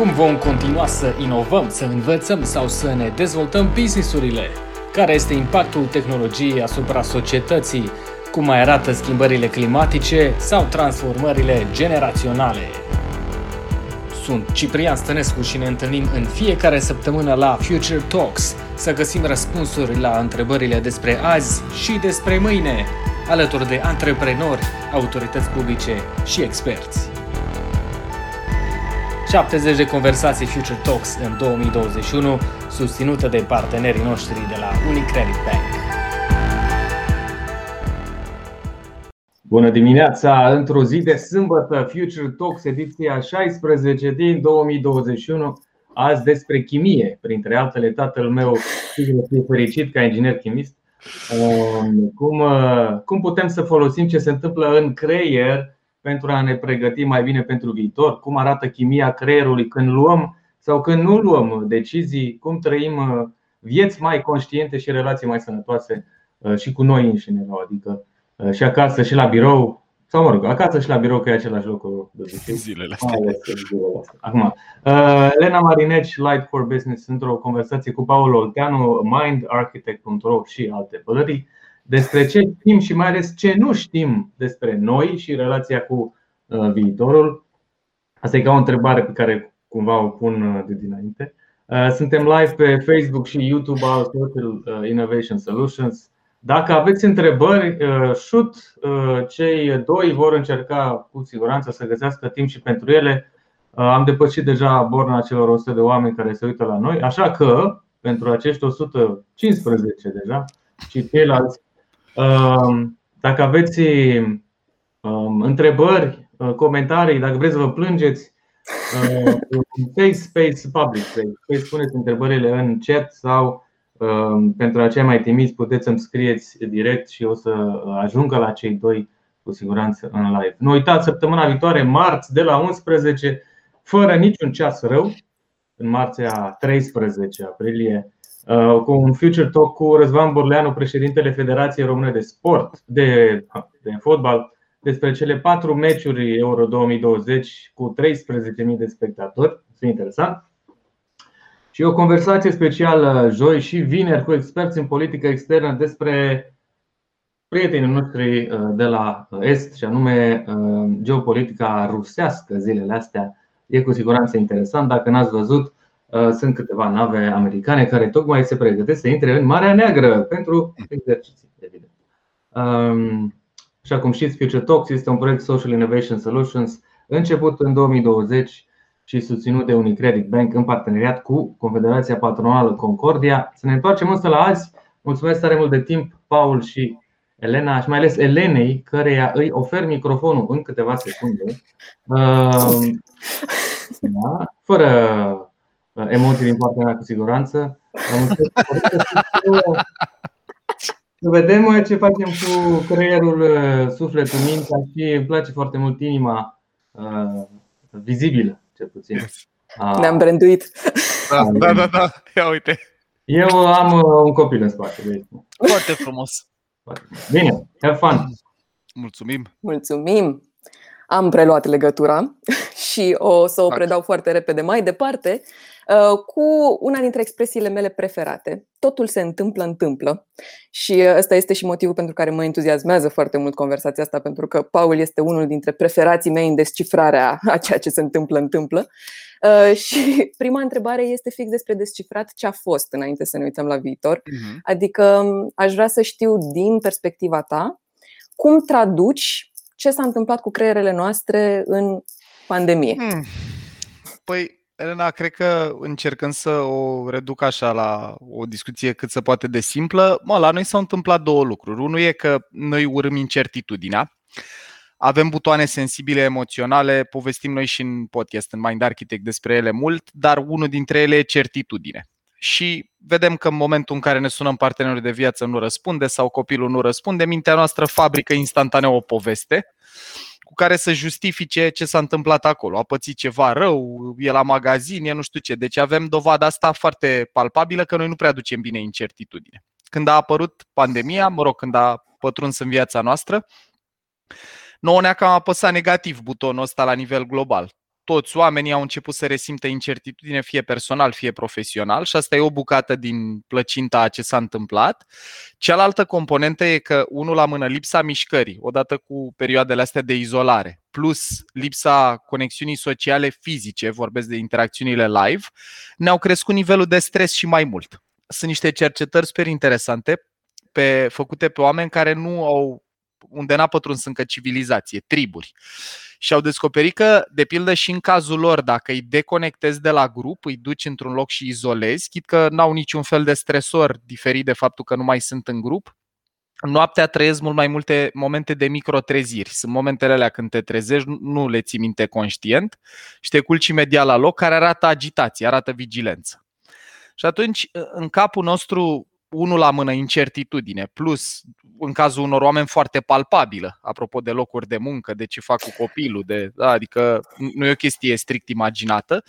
Cum vom continua să inovăm, să învățăm sau să ne dezvoltăm businessurile? Care este impactul tehnologiei asupra societății? Cum mai arată schimbările climatice sau transformările generaționale? Sunt Ciprian Stănescu și ne întâlnim în fiecare săptămână la Future Talks să găsim răspunsuri la întrebările despre azi și despre mâine, alături de antreprenori, autorități publice și experți. 70 de conversații Future Talks în 2021, susținută de partenerii noștri de la Unicredit Bank. Bună dimineața! Într-o zi de sâmbătă, Future Talks, ediția 16 din 2021, azi despre chimie, printre altele tatăl meu, sigur fi fericit ca inginer chimist, um, cum, uh, cum putem să folosim ce se întâmplă în creier pentru a ne pregăti mai bine pentru viitor, cum arată chimia creierului când luăm sau când nu luăm decizii, cum trăim uh, vieți mai conștiente și relații mai sănătoase uh, și cu noi înșine, adică uh, și acasă și la birou, sau mă rog, acasă și la birou, că e același lucru de obicei. Zilele astea. Acum, Lena Marineci, Light for Business, într-o conversație cu Paul Olteanu, mindarchitect.ro și alte pălării despre ce știm și mai ales ce nu știm despre noi și relația cu uh, viitorul. Asta e ca o întrebare pe care cumva o pun uh, de dinainte. Uh, suntem live pe Facebook și YouTube al Social Innovation Solutions. Dacă aveți întrebări, shoot, cei doi vor încerca cu siguranță să găsească timp și pentru ele. Am depășit deja borna celor 100 de oameni care se uită la noi, așa că pentru acești 115 deja și ceilalți Um, dacă aveți um, întrebări, uh, comentarii, dacă vreți să vă plângeți, uh, face space public space. Spuneți întrebările în chat sau um, pentru aceia mai timiți puteți să-mi scrieți direct și o să ajungă la cei doi cu siguranță în live. Nu uitați, săptămâna viitoare, marți, de la 11, fără niciun ceas rău, în marțea 13 aprilie, Uh, cu un future talk cu Răzvan Borleanu, președintele Federației Române de Sport, de, de fotbal, despre cele patru meciuri Euro 2020 cu 13.000 de spectatori. Este interesant. Și o conversație specială joi și vineri cu experți în politică externă despre prietenii noștri uh, de la Est, și anume uh, geopolitica rusească zilele astea. E cu siguranță interesant. Dacă n-ați văzut, Uh, sunt câteva nave americane care tocmai se pregătesc să intre în Marea Neagră pentru exerciții, evident. Um, așa cum știți, Future Talks este un proiect Social Innovation Solutions început în 2020 și susținut de Unicredit Bank în parteneriat cu Confederația Patronală Concordia. Să ne întoarcem însă la azi. Mulțumesc tare mult de timp, Paul și Elena și mai ales Elenei, căreia îi ofer microfonul în câteva secunde. Um, da, fără emoții din partea mea cu siguranță. Să vedem ce facem cu creierul, sufletul, mintea și îmi place foarte mult inima vizibilă, cel puțin. Ne-am branduit. Da, da, da, da. Ia uite. Eu am un copil în spate. Foarte frumos. Bine, have fun. Mulțumim. Mulțumim. Am preluat legătura și o să o predau foarte repede mai departe Uh, cu una dintre expresiile mele preferate. Totul se întâmplă, întâmplă. Și uh, ăsta este și motivul pentru care mă entuziasmează foarte mult conversația asta, pentru că Paul este unul dintre preferații mei în descifrarea a ceea ce se întâmplă, întâmplă. Uh, și prima întrebare este fix despre descifrat ce a fost înainte să ne uităm la viitor. Uh-huh. Adică um, aș vrea să știu din perspectiva ta cum traduci ce s-a întâmplat cu creierele noastre în pandemie. Hmm. Păi Elena, cred că încercând să o reduc așa la o discuție cât se poate de simplă, mă, la noi s-au întâmplat două lucruri. Unul e că noi urâm incertitudinea, avem butoane sensibile emoționale, povestim noi și în podcast, în Mind Architect despre ele mult, dar unul dintre ele e certitudine. Și vedem că în momentul în care ne sunăm partenerul de viață nu răspunde sau copilul nu răspunde, mintea noastră fabrică instantaneu o poveste cu care să justifice ce s-a întâmplat acolo. A pățit ceva rău, e la magazin, e nu știu ce. Deci avem dovada asta foarte palpabilă că noi nu prea ducem bine incertitudine. Când a apărut pandemia, mă rog, când a pătruns în viața noastră, nouă ne-a cam apăsat negativ butonul ăsta la nivel global toți oamenii au început să resimtă incertitudine, fie personal, fie profesional, și asta e o bucată din plăcinta a ce s-a întâmplat. Cealaltă componentă e că, unul la mână, lipsa mișcării, odată cu perioadele astea de izolare, plus lipsa conexiunii sociale fizice, vorbesc de interacțiunile live, ne-au crescut nivelul de stres și mai mult. Sunt niște cercetări super interesante pe, făcute pe oameni care nu au unde n-a pătruns încă civilizație, triburi. Și au descoperit că, de pildă și în cazul lor, dacă îi deconectezi de la grup, îi duci într-un loc și izolezi, chit că n-au niciun fel de stresor diferit de faptul că nu mai sunt în grup, noaptea trăiesc mult mai multe momente de microtreziri. Sunt momentele alea când te trezești, nu le ții minte conștient și te culci imediat la loc, care arată agitație, arată vigilență. Și atunci, în capul nostru, unul la mână, incertitudine, plus în cazul unor oameni foarte palpabilă, apropo de locuri de muncă, de ce fac cu copilul, de, da, adică nu e o chestie strict imaginată,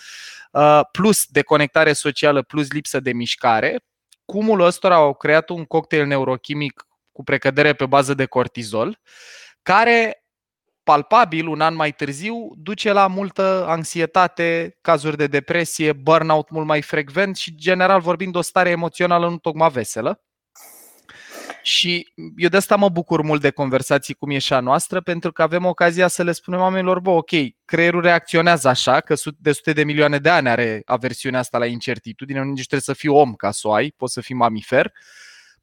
uh, plus deconectare socială, plus lipsă de mișcare, cumulul ăstora au creat un cocktail neurochimic cu precădere pe bază de cortizol, care palpabil un an mai târziu duce la multă anxietate, cazuri de depresie, burnout mult mai frecvent și general vorbind o stare emoțională nu tocmai veselă. Și eu de asta mă bucur mult de conversații cum e și a noastră, pentru că avem ocazia să le spunem oamenilor, bă, ok, creierul reacționează așa, că de sute de milioane de ani are aversiunea asta la incertitudine, nu nici trebuie să fii om ca să o ai, poți să fii mamifer,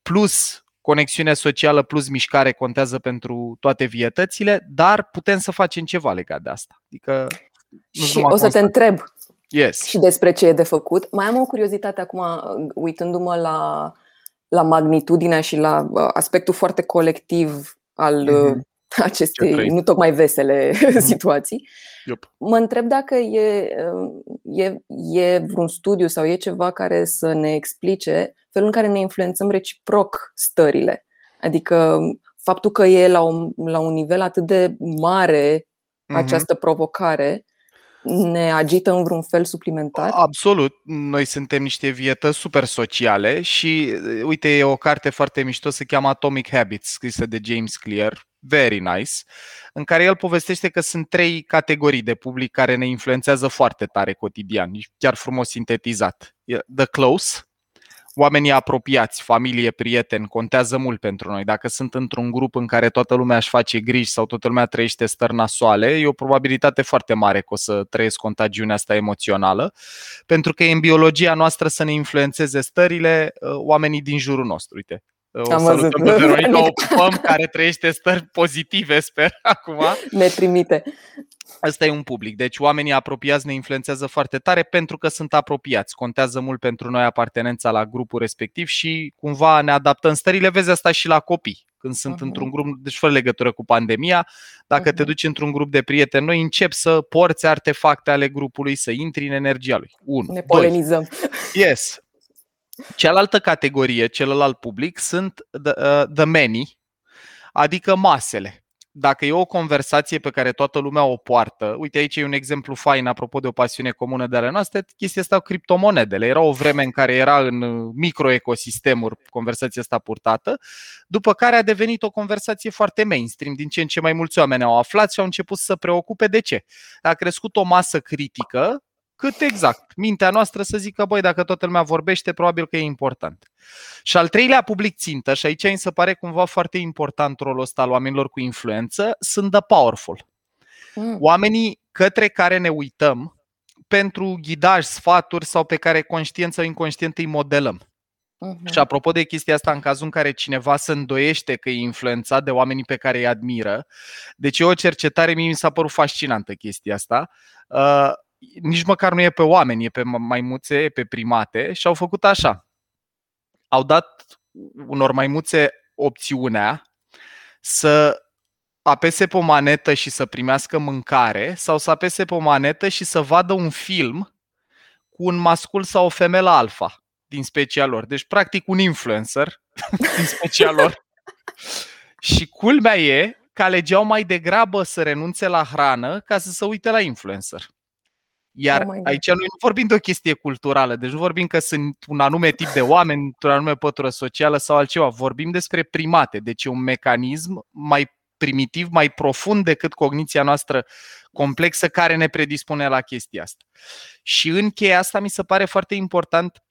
plus conexiune socială plus mișcare contează pentru toate vietățile, dar putem să facem ceva legat de asta. Adică nu și o să te întreb yes. și despre ce e de făcut. Mai am o curiozitate acum, uitându-mă la, la magnitudinea și la uh, aspectul foarte colectiv al mm-hmm. acestei nu tocmai vesele mm-hmm. situații. Yep. Mă întreb dacă e, uh, e, e vreun studiu sau e ceva care să ne explice felul în care ne influențăm reciproc stările. Adică faptul că e la un, la un nivel atât de mare mhm. această provocare ne agită în vreun fel suplimentar? Absolut. Noi suntem niște vietăți super sociale și, uite, e o carte foarte mișto, se cheamă Atomic Habits, scrisă de James Clear, very nice, în care el povestește că sunt trei categorii de public care ne influențează foarte tare cotidian, chiar frumos sintetizat. The close, oamenii apropiați, familie, prieteni, contează mult pentru noi. Dacă sunt într-un grup în care toată lumea își face griji sau toată lumea trăiește stări nasoale, e o probabilitate foarte mare că o să trăiesc contagiunea asta emoțională, pentru că e în biologia noastră să ne influențeze stările uh, oamenii din jurul nostru. Uite, uh, o Am salutăm pe Veronica, o pupăm, care trăiește stări pozitive, sper, acum. Ne trimite. Ăsta e un public. Deci oamenii apropiați ne influențează foarte tare pentru că sunt apropiați. Contează mult pentru noi apartenența la grupul respectiv și cumva ne adaptăm stările. Vezi asta și la copii. Când sunt uh-huh. într-un grup, deci fără legătură cu pandemia, dacă uh-huh. te duci într-un grup de prieteni, noi încep să porți artefacte ale grupului, să intri în energia lui. Un. Ne polenizăm. Yes. Cealaltă categorie, celălalt public, sunt the, uh, the many, adică masele dacă e o conversație pe care toată lumea o poartă, uite aici e un exemplu fain apropo de o pasiune comună de ale noastre, chestia asta cu criptomonedele. Era o vreme în care era în microecosistemuri conversația asta purtată, după care a devenit o conversație foarte mainstream, din ce în ce mai mulți oameni au aflat și au început să se preocupe de ce. A crescut o masă critică cât exact mintea noastră să zică, băi, dacă toată lumea vorbește, probabil că e important. Și al treilea public țintă, și aici îmi se pare cumva foarte important rolul ăsta al oamenilor cu influență, sunt the powerful. Mm. Oamenii către care ne uităm pentru ghidaj, sfaturi sau pe care conștient sau inconștient îi modelăm. Uh-huh. Și apropo de chestia asta, în cazul în care cineva se îndoiește că e influențat de oamenii pe care îi admiră, deci e o cercetare, mie mi s-a părut fascinantă chestia asta. Uh, nici măcar nu e pe oameni, e pe maimuțe, e pe primate și au făcut așa. Au dat unor maimuțe opțiunea să apese pe o manetă și să primească mâncare sau să apese pe o manetă și să vadă un film cu un mascul sau o femelă alfa din specia lor. Deci, practic, un influencer din specia lor. și culmea e că alegeau mai degrabă să renunțe la hrană ca să se uite la influencer. Iar oh aici nu vorbim de o chestie culturală, deci nu vorbim că sunt un anume tip de oameni, o anume pătură socială sau altceva. Vorbim despre primate, deci e un mecanism mai primitiv, mai profund decât cogniția noastră complexă care ne predispune la chestia asta. Și în cheia asta mi se pare foarte important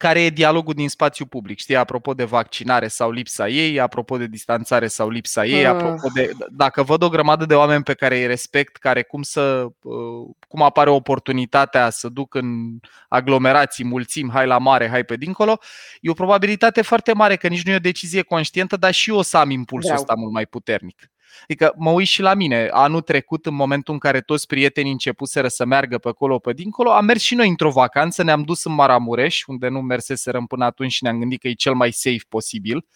care e dialogul din spațiu public. Știi, apropo de vaccinare sau lipsa ei, apropo de distanțare sau lipsa ei, ah. apropo de. Dacă văd o grămadă de oameni pe care îi respect, care cum să. Uh, cum apare oportunitatea să duc în aglomerații, mulțim, hai la mare, hai pe dincolo, e o probabilitate foarte mare că nici nu e o decizie conștientă, dar și eu o să am impulsul Vreau. ăsta mult mai puternic. Adică mă uit și la mine. Anul trecut, în momentul în care toți prietenii începuseră să meargă pe acolo, pe dincolo, am mers și noi într-o vacanță, ne-am dus în Maramureș, unde nu merseserăm până atunci și ne-am gândit că e cel mai safe posibil.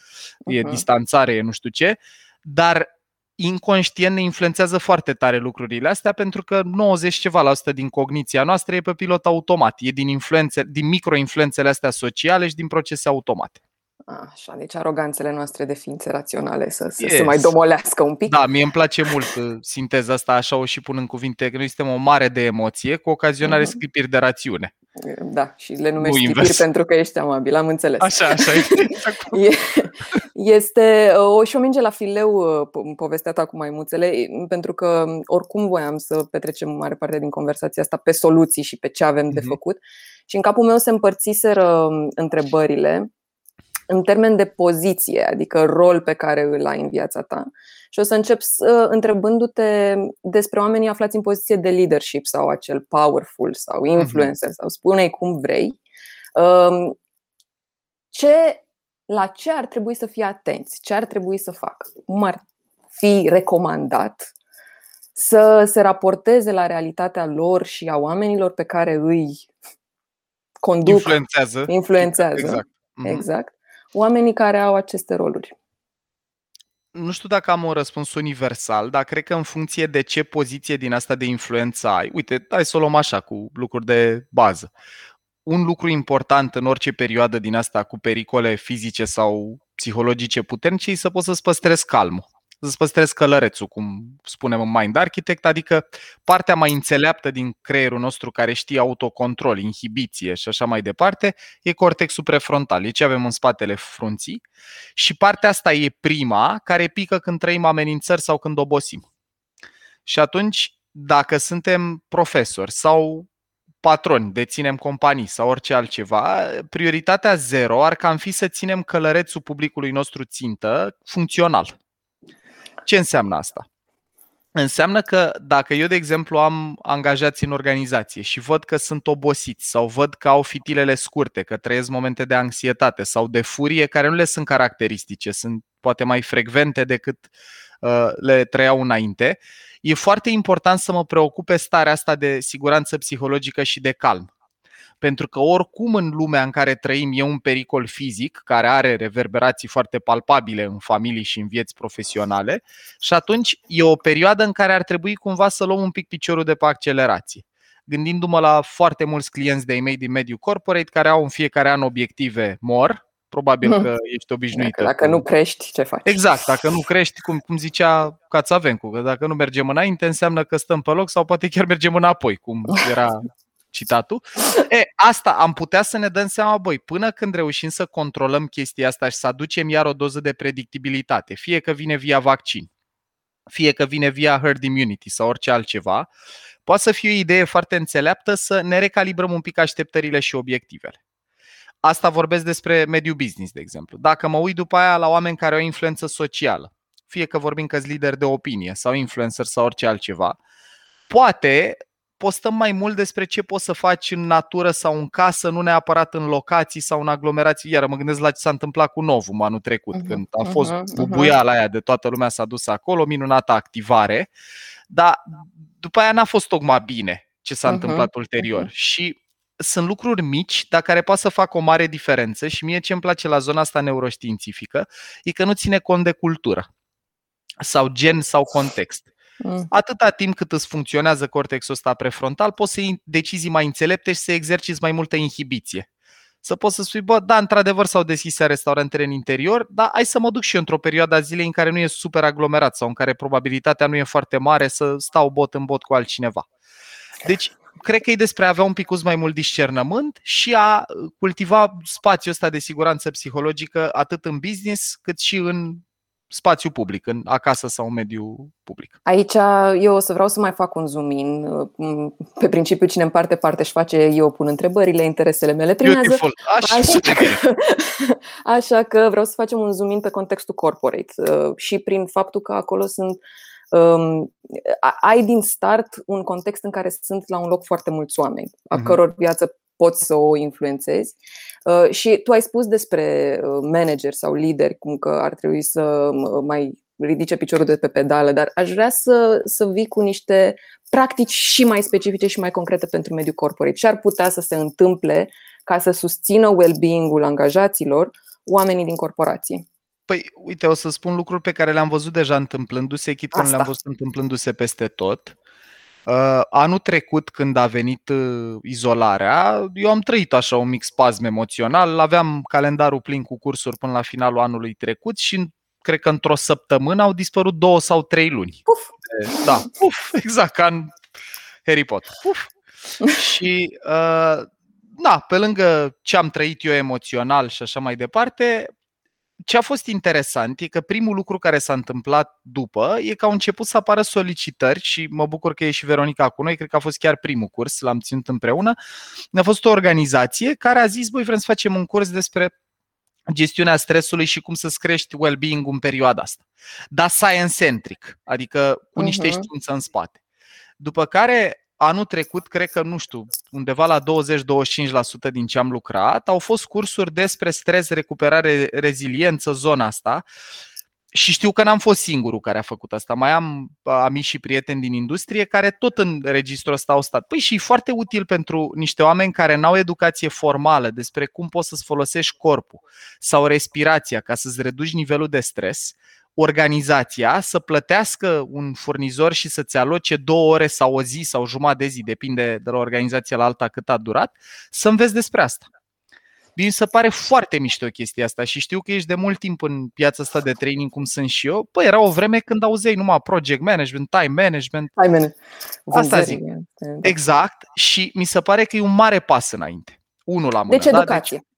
E uh-huh. distanțare, e nu știu ce. Dar inconștient ne influențează foarte tare lucrurile astea pentru că 90 ceva la sută din cogniția noastră e pe pilot automat, e din, influențe, din microinfluențele astea sociale și din procese automate. Așa, deci aroganțele noastre de ființe raționale să, să yes. se mai domolească un pic. Da, mie îmi place mult uh, sinteza asta, așa o și pun în cuvinte, că noi suntem o mare de emoție cu ocazionare mm-hmm. sclipiri de rațiune. Da, și le numești sclipiri pentru că ești amabil, am înțeles. Așa, așa. e, este o și o minge la fileu uh, povestea ta cu maimuțele, pentru că oricum voiam să petrecem mare parte din conversația asta pe soluții și pe ce avem mm-hmm. de făcut. Și în capul meu se împărțiseră um, întrebările în termen de poziție, adică rol pe care îl ai în viața ta. Și o să încep să, întrebându-te despre oamenii aflați în poziție de leadership sau acel powerful sau mhm. influencer sau spune-i cum vrei. Um, ce, la ce ar trebui să fie atenți? Ce ar trebui să facă? Cum ar fi recomandat să se raporteze la realitatea lor și a oamenilor pe care îi conduc, influențează. influențează. Exact. exact oamenii care au aceste roluri? Nu știu dacă am un răspuns universal, dar cred că în funcție de ce poziție din asta de influență ai. Uite, hai să o luăm așa, cu lucruri de bază. Un lucru important în orice perioadă din asta cu pericole fizice sau psihologice puternice e să poți să-ți păstrezi calmul să-ți păstrezi călărețul, cum spunem în Mind Architect, adică partea mai înțeleaptă din creierul nostru care știe autocontrol, inhibiție și așa mai departe, e cortexul prefrontal, e ce avem în spatele frunții și partea asta e prima care pică când trăim amenințări sau când obosim. Și atunci, dacă suntem profesori sau patroni, deținem companii sau orice altceva, prioritatea zero ar cam fi să ținem călărețul publicului nostru țintă funcțional. Ce înseamnă asta? Înseamnă că dacă eu, de exemplu, am angajați în organizație și văd că sunt obosiți sau văd că au fitilele scurte, că trăiesc momente de anxietate sau de furie care nu le sunt caracteristice, sunt poate mai frecvente decât uh, le trăiau înainte, e foarte important să mă preocupe starea asta de siguranță psihologică și de calm pentru că oricum în lumea în care trăim e un pericol fizic care are reverberații foarte palpabile în familii și în vieți profesionale și atunci e o perioadă în care ar trebui cumva să luăm un pic piciorul de pe accelerație. Gândindu-mă la foarte mulți clienți de e din mediul corporate care au în fiecare an obiective mor, probabil hmm. că ești obișnuit. Dacă, dacă nu crești, ce faci? Exact, dacă nu crești, cum, cum zicea Cațavencu, că dacă nu mergem înainte înseamnă că stăm pe loc sau poate chiar mergem înapoi, cum era citatul. E, asta am putea să ne dăm seama, băi, până când reușim să controlăm chestia asta și să aducem iar o doză de predictibilitate, fie că vine via vaccin, fie că vine via herd immunity sau orice altceva, poate să fie o idee foarte înțeleaptă să ne recalibrăm un pic așteptările și obiectivele. Asta vorbesc despre mediul business, de exemplu. Dacă mă uit după aia la oameni care au influență socială, fie că vorbim că sunt lideri de opinie sau influencer sau orice altceva, poate postăm mai mult despre ce poți să faci în natură sau în casă, nu neapărat în locații sau în aglomerații. Iar mă gândesc la ce s-a întâmplat cu Novum anul trecut, uh-huh, când a fost uh-huh, bubuiala aia de toată lumea s-a dus acolo, minunată activare, dar după aia n-a fost tocmai bine ce s-a uh-huh, întâmplat ulterior. Uh-huh. Și sunt lucruri mici, dar care pot să facă o mare diferență și mie ce îmi place la zona asta neuroștiințifică e că nu ține cont de cultură sau gen sau context. Mm. Atâta timp cât îți funcționează cortexul ăsta prefrontal, poți să iei decizii mai înțelepte și să exerciți mai multă inhibiție. Să poți să spui, bă, da, într-adevăr s-au deschis restaurantele în interior, dar hai să mă duc și eu într-o perioadă a zilei în care nu e super aglomerat sau în care probabilitatea nu e foarte mare să stau bot în bot cu altcineva. Deci, cred că e despre a avea un pic mai mult discernământ și a cultiva spațiul ăsta de siguranță psihologică atât în business cât și în spațiu public, în acasă sau în mediu public. Aici eu o să vreau să mai fac un zoom in. Pe principiu, cine împarte parte și face, eu pun întrebările, interesele mele primează. Așa, așa, că, așa că vreau să facem un zoom in pe contextul corporate uh, și prin faptul că acolo sunt um, ai din start un context în care sunt la un loc foarte mulți oameni, a mhm. căror viață poți să o influențezi. Uh, și tu ai spus despre uh, manager sau lideri, cum că ar trebui să mai ridice piciorul de pe pedală, dar aș vrea să, să vii cu niște practici și mai specifice și mai concrete pentru mediul corporate. Ce ar putea să se întâmple ca să susțină well-being-ul angajaților oamenii din corporații? Păi, uite, o să spun lucruri pe care le-am văzut deja întâmplându-se, chit că nu le-am văzut întâmplându-se peste tot. Uh, anul trecut, când a venit uh, izolarea, eu am trăit așa un mic spasm emoțional. Aveam calendarul plin cu cursuri până la finalul anului trecut și cred că într-o săptămână au dispărut două sau trei luni. Uf. Da, uf, exact ca în Harry Potter. Uf. și uh, da, pe lângă ce am trăit eu emoțional și așa mai departe, ce a fost interesant e că primul lucru care s-a întâmplat după e că au început să apară solicitări și mă bucur că e și Veronica cu noi, cred că a fost chiar primul curs, l-am ținut împreună. A fost o organizație care a zis, băi, vrem să facem un curs despre gestiunea stresului și cum să-ți crești well-being în perioada asta. Dar science-centric, adică cu niște uh-huh. știință în spate. După care anul trecut, cred că, nu știu, undeva la 20-25% din ce am lucrat, au fost cursuri despre stres, recuperare, reziliență, zona asta. Și știu că n-am fost singurul care a făcut asta. Mai am amici și prieteni din industrie care tot în registrul ăsta au stat. Păi și e foarte util pentru niște oameni care n-au educație formală despre cum poți să-ți folosești corpul sau respirația ca să-ți reduci nivelul de stres organizația să plătească un furnizor și să-ți aloce două ore sau o zi sau jumătate de zi, depinde de la organizație la alta cât a durat, să înveți despre asta. Mi se pare foarte mișto chestia asta și știu că ești de mult timp în piața asta de training cum sunt și eu. Păi era o vreme când auzeai numai project management, time management. Time management. Asta zic. Exact. Și mi se pare că e un mare pas înainte. Unul la mână. Deci educație. Da? Deci,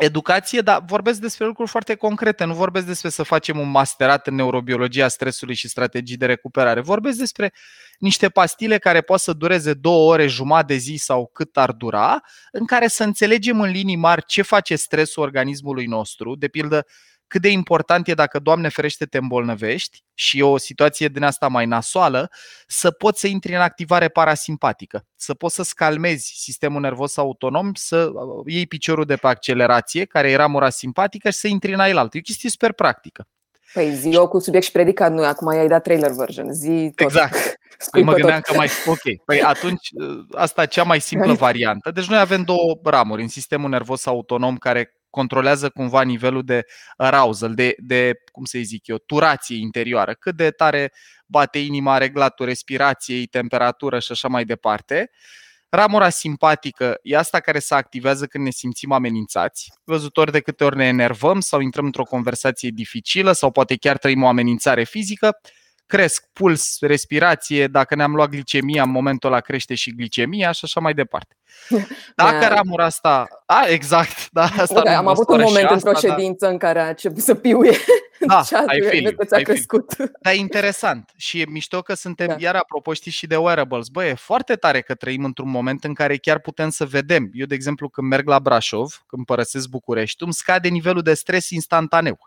educație, dar vorbesc despre lucruri foarte concrete. Nu vorbesc despre să facem un masterat în neurobiologia stresului și strategii de recuperare. Vorbesc despre niște pastile care pot să dureze două ore, jumătate de zi sau cât ar dura, în care să înțelegem în linii mari ce face stresul organismului nostru. De pildă, cât de important e dacă, Doamne ferește, te îmbolnăvești și e o situație din asta mai nasoală, să poți să intri în activare parasimpatică, să poți să scalmezi sistemul nervos autonom, să uh, iei piciorul de pe accelerație, care era mura simpatică, și să intri în aia altă. E o chestie super practică. Păi zi eu cu subiect și predicat, nu, acum i-ai dat trailer version, zi tot. Exact. Păi mă gândeam că mai... Ok, păi atunci uh, asta e cea mai simplă variantă. Deci noi avem două ramuri în sistemul nervos autonom care controlează cumva nivelul de arousal, de, de cum să zic eu, turație interioară, cât de tare bate inima, reglatul respirației, temperatură și așa mai departe. Ramura simpatică e asta care se activează când ne simțim amenințați. Văzut ori de câte ori ne enervăm sau intrăm într-o conversație dificilă sau poate chiar trăim o amenințare fizică cresc puls, respirație, dacă ne-am luat glicemia, în momentul ăla crește și glicemia și așa mai departe. Dacă da. ramura asta, a, exact, da, asta da, am avut un moment într-o da. ședință da. în care a început să piuie da, ai feel, ai crescut. Dar e interesant și e mișto că suntem, da. iar apropo știi și de wearables, bă, e foarte tare că trăim într-un moment în care chiar putem să vedem. Eu, de exemplu, când merg la Brașov, când părăsesc București, îmi scade nivelul de stres instantaneu.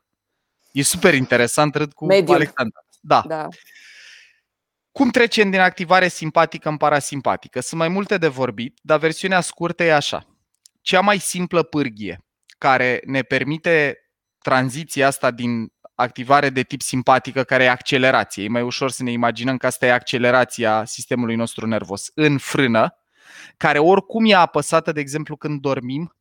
E super interesant, râd cu Medium. Alexandra. Da. da. Cum trecem din activare simpatică în parasimpatică? Sunt mai multe de vorbit, dar versiunea scurtă e așa. Cea mai simplă pârghie care ne permite tranziția asta din activare de tip simpatică, care e accelerație. E mai ușor să ne imaginăm că asta e accelerația sistemului nostru nervos în frână, care oricum e apăsată, de exemplu, când dormim,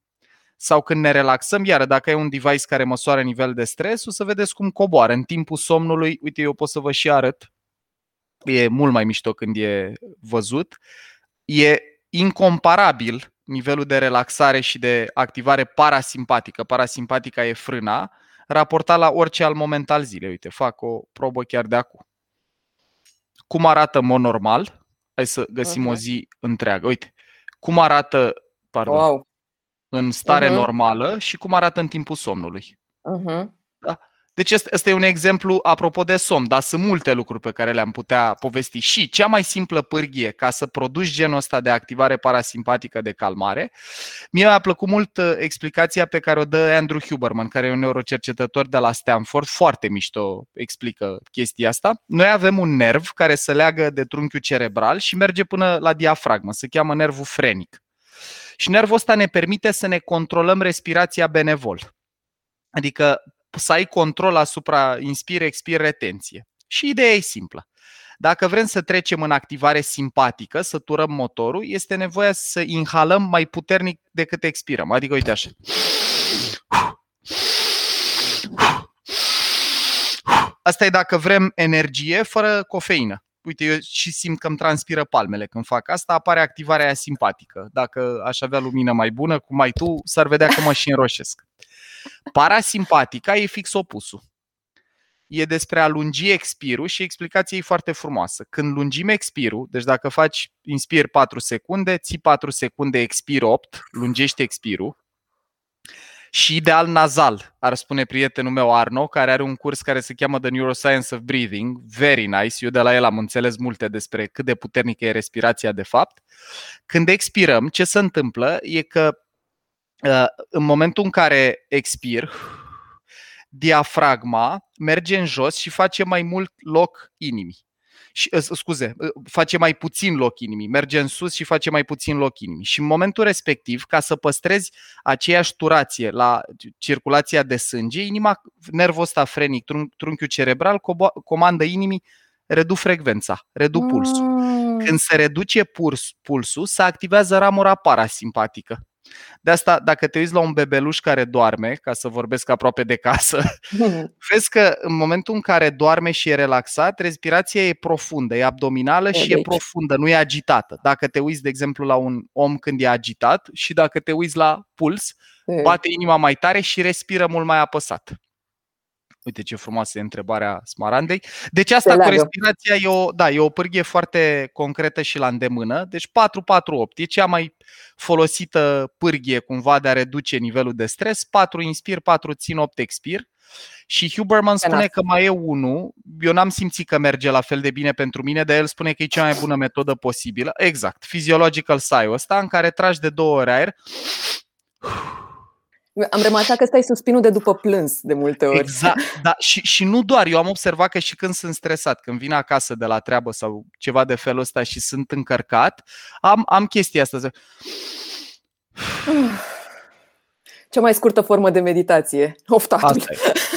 sau când ne relaxăm, iar dacă e un device care măsoară nivel de stres, o să vedeți cum coboară. În timpul somnului, uite, eu pot să vă și arăt, e mult mai mișto când e văzut, e incomparabil nivelul de relaxare și de activare parasimpatică. Parasimpatica e frâna, raportat la orice alt moment al zilei. Uite, fac o probă chiar de acum. Cum arată în mod normal? Hai să găsim o zi întreagă. Uite, cum arată pardon, wow în stare uh-huh. normală și cum arată în timpul somnului. Uh-huh. Da? Deci ăsta e un exemplu apropo de somn, dar sunt multe lucruri pe care le-am putea povesti. Și cea mai simplă pârghie ca să produci genul ăsta de activare parasimpatică de calmare, mie mi-a plăcut mult uh, explicația pe care o dă Andrew Huberman, care e un neurocercetător de la Stanford, foarte mișto explică chestia asta. Noi avem un nerv care se leagă de trunchiul cerebral și merge până la diafragmă, se cheamă nervul frenic. Și nervul ăsta ne permite să ne controlăm respirația benevol. Adică să ai control asupra inspire, expire, retenție. Și ideea e simplă. Dacă vrem să trecem în activare simpatică, să turăm motorul, este nevoie să inhalăm mai puternic decât expirăm. Adică, uite așa. Asta e dacă vrem energie fără cofeină. Uite, eu și simt că îmi transpiră palmele când fac asta, apare activarea aia simpatică. Dacă aș avea lumină mai bună, cum ai tu, s-ar vedea că mă și înroșesc. Parasimpatica e fix opusul. E despre a lungi expirul și explicația e foarte frumoasă. Când lungim expirul, deci dacă faci inspir 4 secunde, ții 4 secunde, expir 8, lungești expirul, și ideal nazal, ar spune prietenul meu Arno, care are un curs care se cheamă The Neuroscience of Breathing, very nice, eu de la el am înțeles multe despre cât de puternică e respirația de fapt. Când expirăm, ce se întâmplă e că Uh, în momentul în care expir, diafragma merge în jos și face mai mult loc inimii. Și, uh, scuze, uh, face mai puțin loc inimii, merge în sus și face mai puțin loc inimii. Și în momentul respectiv, ca să păstrezi aceeași turație la circulația de sânge, inima, nervul ăsta frenic, trunchiul cerebral, comandă inimii redu frecvența, redu pulsul. Mm. Când se reduce puls, pulsul, se activează ramura parasimpatică. De asta, dacă te uiți la un bebeluș care doarme, ca să vorbesc aproape de casă, vezi că în momentul în care doarme și e relaxat, respirația e profundă, e abdominală e și deci. e profundă, nu e agitată. Dacă te uiți, de exemplu, la un om când e agitat și dacă te uiți la puls, bate inima mai tare și respiră mult mai apăsat. Uite ce frumoasă e întrebarea Smarandei. Deci asta cu respirația e o, da, e o pârghie foarte concretă și la îndemână. Deci 4-4-8 e cea mai folosită pârghie cumva de a reduce nivelul de stres. 4 inspir, 4 țin, 8 expir. Și Huberman spune că mai e unul, eu n-am simțit că merge la fel de bine pentru mine, dar el spune că e cea mai bună metodă posibilă. Exact, physiological sigh ăsta în care tragi de două ori aer am remarcat că stai suspinul de după plâns de multe ori. Exact, da. Și, și nu doar. Eu am observat că și când sunt stresat, când vin acasă de la treabă sau ceva de felul ăsta și sunt încărcat, am, am chestia asta. Cea mai scurtă formă de meditație, oftatul.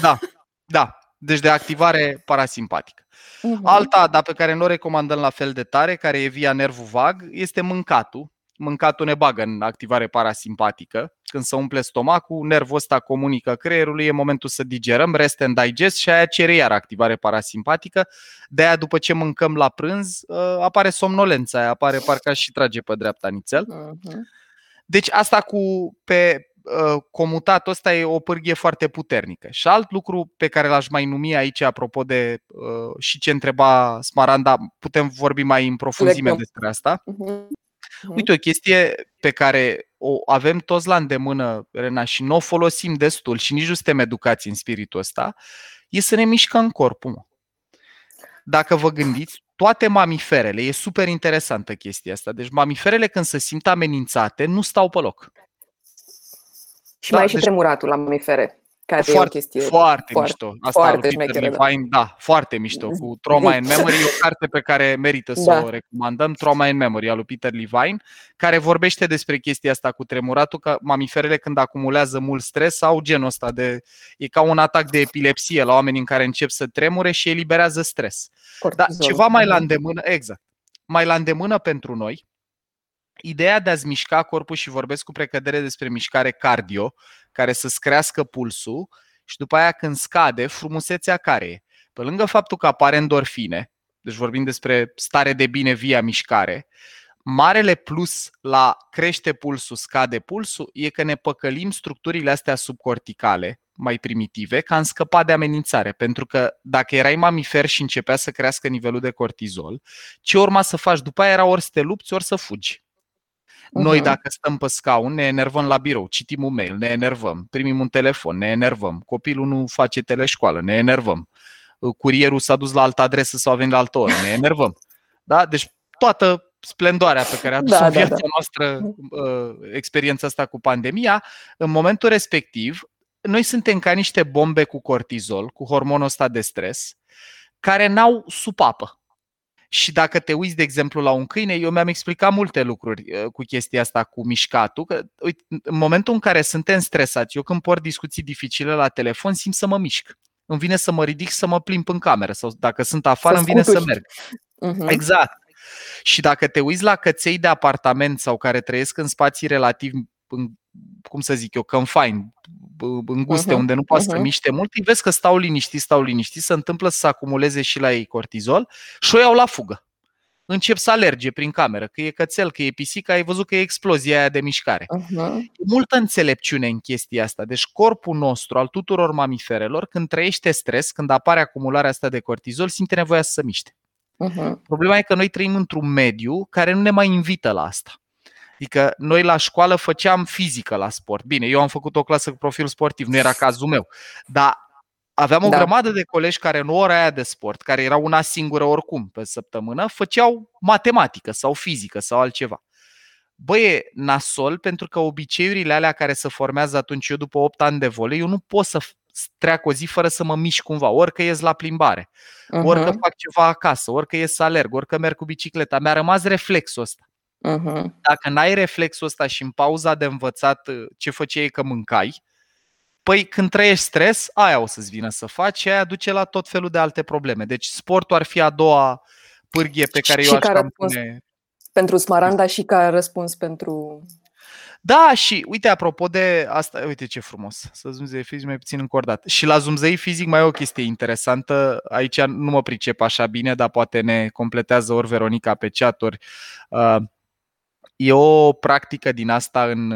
Da, da. Deci de activare parasimpatică. Uh-huh. Alta, dar pe care nu o recomandăm la fel de tare, care e via nervul vag, este mâncatul mâncatul ne bagă în activare parasimpatică. Când se umple stomacul, nervul ăsta comunică creierului, e momentul să digerăm, rest and digest și aia cere iar activare parasimpatică. De aia după ce mâncăm la prânz, ă, apare somnolența aia, apare parcă și trage pe dreapta nițel. Deci asta cu pe ă, comutatul ăsta e o pârghie foarte puternică. Și alt lucru pe care l-aș mai numi aici, apropo de uh, și ce întreba Smaranda, putem vorbi mai în profunzime despre asta. Uh-huh. Mhm. Uite, o chestie pe care o avem toți la îndemână, Rena, și nu o folosim destul și nici nu suntem educați în spiritul ăsta, e să ne mișcăm corpul. Mă. Dacă vă gândiți, toate mamiferele, e super interesantă chestia asta. Deci mamiferele când se simt amenințate, nu stau pe loc. Și da, mai e și deci... tremuratul la mamifere. Care foarte, e o chestie foarte, foarte mișto. Asta foarte lui Peter Levine, da. da, foarte mișto. Cu Trauma in Memory, o carte pe care merită să da. o recomandăm, Trauma in Memory, al lui Peter Levine, care vorbește despre chestia asta cu tremuratul, că mamiferele când acumulează mult stres au genul ăsta de... E ca un atac de epilepsie la oameni în care încep să tremure și eliberează stres. Dar ceva mai la îndemână, exact, mai la îndemână pentru noi, ideea de a-ți mișca corpul și vorbesc cu precădere despre mișcare cardio, care să-ți crească pulsul și după aia când scade, frumusețea care e. Pe lângă faptul că apare endorfine, deci vorbim despre stare de bine via mișcare, marele plus la crește pulsul, scade pulsul, e că ne păcălim structurile astea subcorticale, mai primitive, ca în scăpat de amenințare. Pentru că dacă erai mamifer și începea să crească nivelul de cortizol, ce urma să faci după aia era ori să te lupți, ori să fugi. Noi, dacă stăm pe scaun, ne enervăm la birou, citim un mail, ne enervăm, primim un telefon, ne enervăm, copilul nu face teleșcoală, ne enervăm, curierul s-a dus la altă adresă sau a venit la altă oră, ne enervăm. Da? Deci toată splendoarea pe care a adus-o da, viața da, da. noastră, uh, experiența asta cu pandemia, în momentul respectiv, noi suntem ca niște bombe cu cortizol, cu hormonul ăsta de stres, care n-au supapă. Și dacă te uiți, de exemplu, la un câine, eu mi-am explicat multe lucruri uh, cu chestia asta, cu mișcatul. Că, uite, în momentul în care suntem stresați, eu când port discuții dificile la telefon, simt să mă mișc. Îmi vine să mă ridic, să mă plimb în cameră sau dacă sunt afară, să îmi vine să merg. Uh-huh. Exact. Și dacă te uiți la căței de apartament sau care trăiesc în spații relativ, cum să zic eu, confined, înguste, uh-huh, unde nu poate uh-huh. să miște mult, îi vezi că stau liniștiți, stau liniștiți, se întâmplă să se acumuleze și la ei cortizol și o iau la fugă. Încep să alerge prin cameră, că e cățel, că e pisică, ai văzut că e explozia aia de mișcare. Uh-huh. E multă înțelepciune în chestia asta. Deci corpul nostru, al tuturor mamiferelor, când trăiește stres, când apare acumularea asta de cortizol, simte nevoia să se miște. Uh-huh. Problema e că noi trăim într-un mediu care nu ne mai invită la asta. Adică noi la școală făceam fizică la sport. Bine, eu am făcut o clasă cu profil sportiv, nu era cazul meu. Dar aveam o da. grămadă de colegi care în ora aia de sport, care era una singură oricum pe săptămână, făceau matematică sau fizică sau altceva. Băi, e nasol pentru că obiceiurile alea care se formează atunci, eu după 8 ani de volei, eu nu pot să treacă o zi fără să mă mișc cumva, orică ies la plimbare, uh-huh. orică fac ceva acasă, orică ies să alerg, orică merg cu bicicleta. Mi-a rămas reflexul ăsta. Uh-huh. Dacă n-ai reflexul ăsta și în pauza de învățat uh, ce făceai că mâncai, păi când trăiești stres, aia o să-ți vină să faci și aia duce la tot felul de alte probleme. Deci sportul ar fi a doua pârghie pe care și eu aș pune. Pentru Smaranda și ca răspuns pentru da, și uite, apropo de asta, uite ce frumos, să zumzei fizic mai puțin încordat. Și la zumzei fizic mai e o chestie interesantă, aici nu mă pricep așa bine, dar poate ne completează ori Veronica pe chat, ori uh, E o practică din asta în,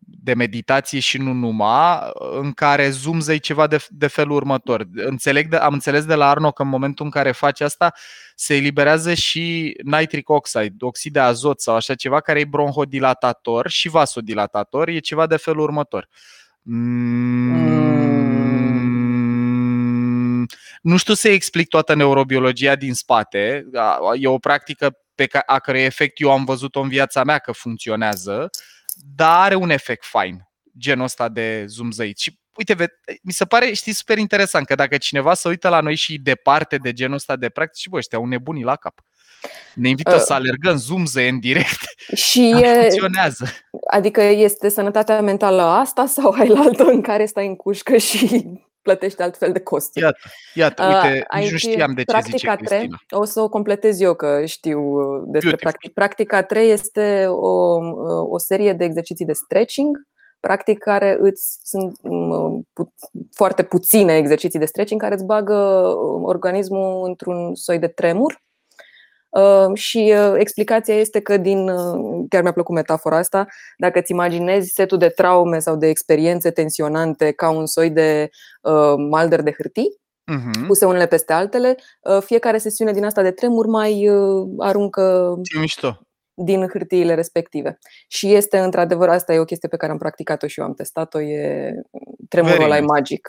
de meditație și nu numai, în care zoomzăi ceva de, de felul următor. Înțeleg de, am înțeles de la Arno că în momentul în care faci asta se eliberează și nitric oxide, oxid de azot sau așa ceva, care e bronhodilatator și vasodilatator. E ceva de felul următor. Mm, nu știu să explic toată neurobiologia din spate. E o practică pe care, a cărei efect eu am văzut-o în viața mea că funcționează, dar are un efect fain, genul ăsta de zumzăit. Și uite, mi se pare, știi, super interesant că dacă cineva se uită la noi și departe de genul ăsta de practici, bă, ăștia au nebunii la cap. Ne invită uh, să alergăm zoomze în direct. Și e, funcționează. Adică este sănătatea mentală asta sau ai la altă în care stai în cușcă și plătești altfel de costuri. Iată, iată uite, uh, nici nu știam de ce zice 3, Cristina. O să o completez eu că știu despre practic. Practica 3 este o, o serie de exerciții de stretching, practic care îți sunt pu, foarte puține exerciții de stretching care îți bagă organismul într-un soi de tremur Ehm, și uh, explicația este că din, uh, chiar mi-a plăcut metafora asta, dacă îți imaginezi setul de traume sau de experiențe tensionante ca un soi de uh, malder de hârtii, uh-huh. puse unele peste altele, uh, fiecare sesiune din asta de tremur mai uh, aruncă mișto. din hârtiile respective. Și este într-adevăr, asta e o chestie pe care am practicat-o și eu am testat-o, e tremurul ăla magic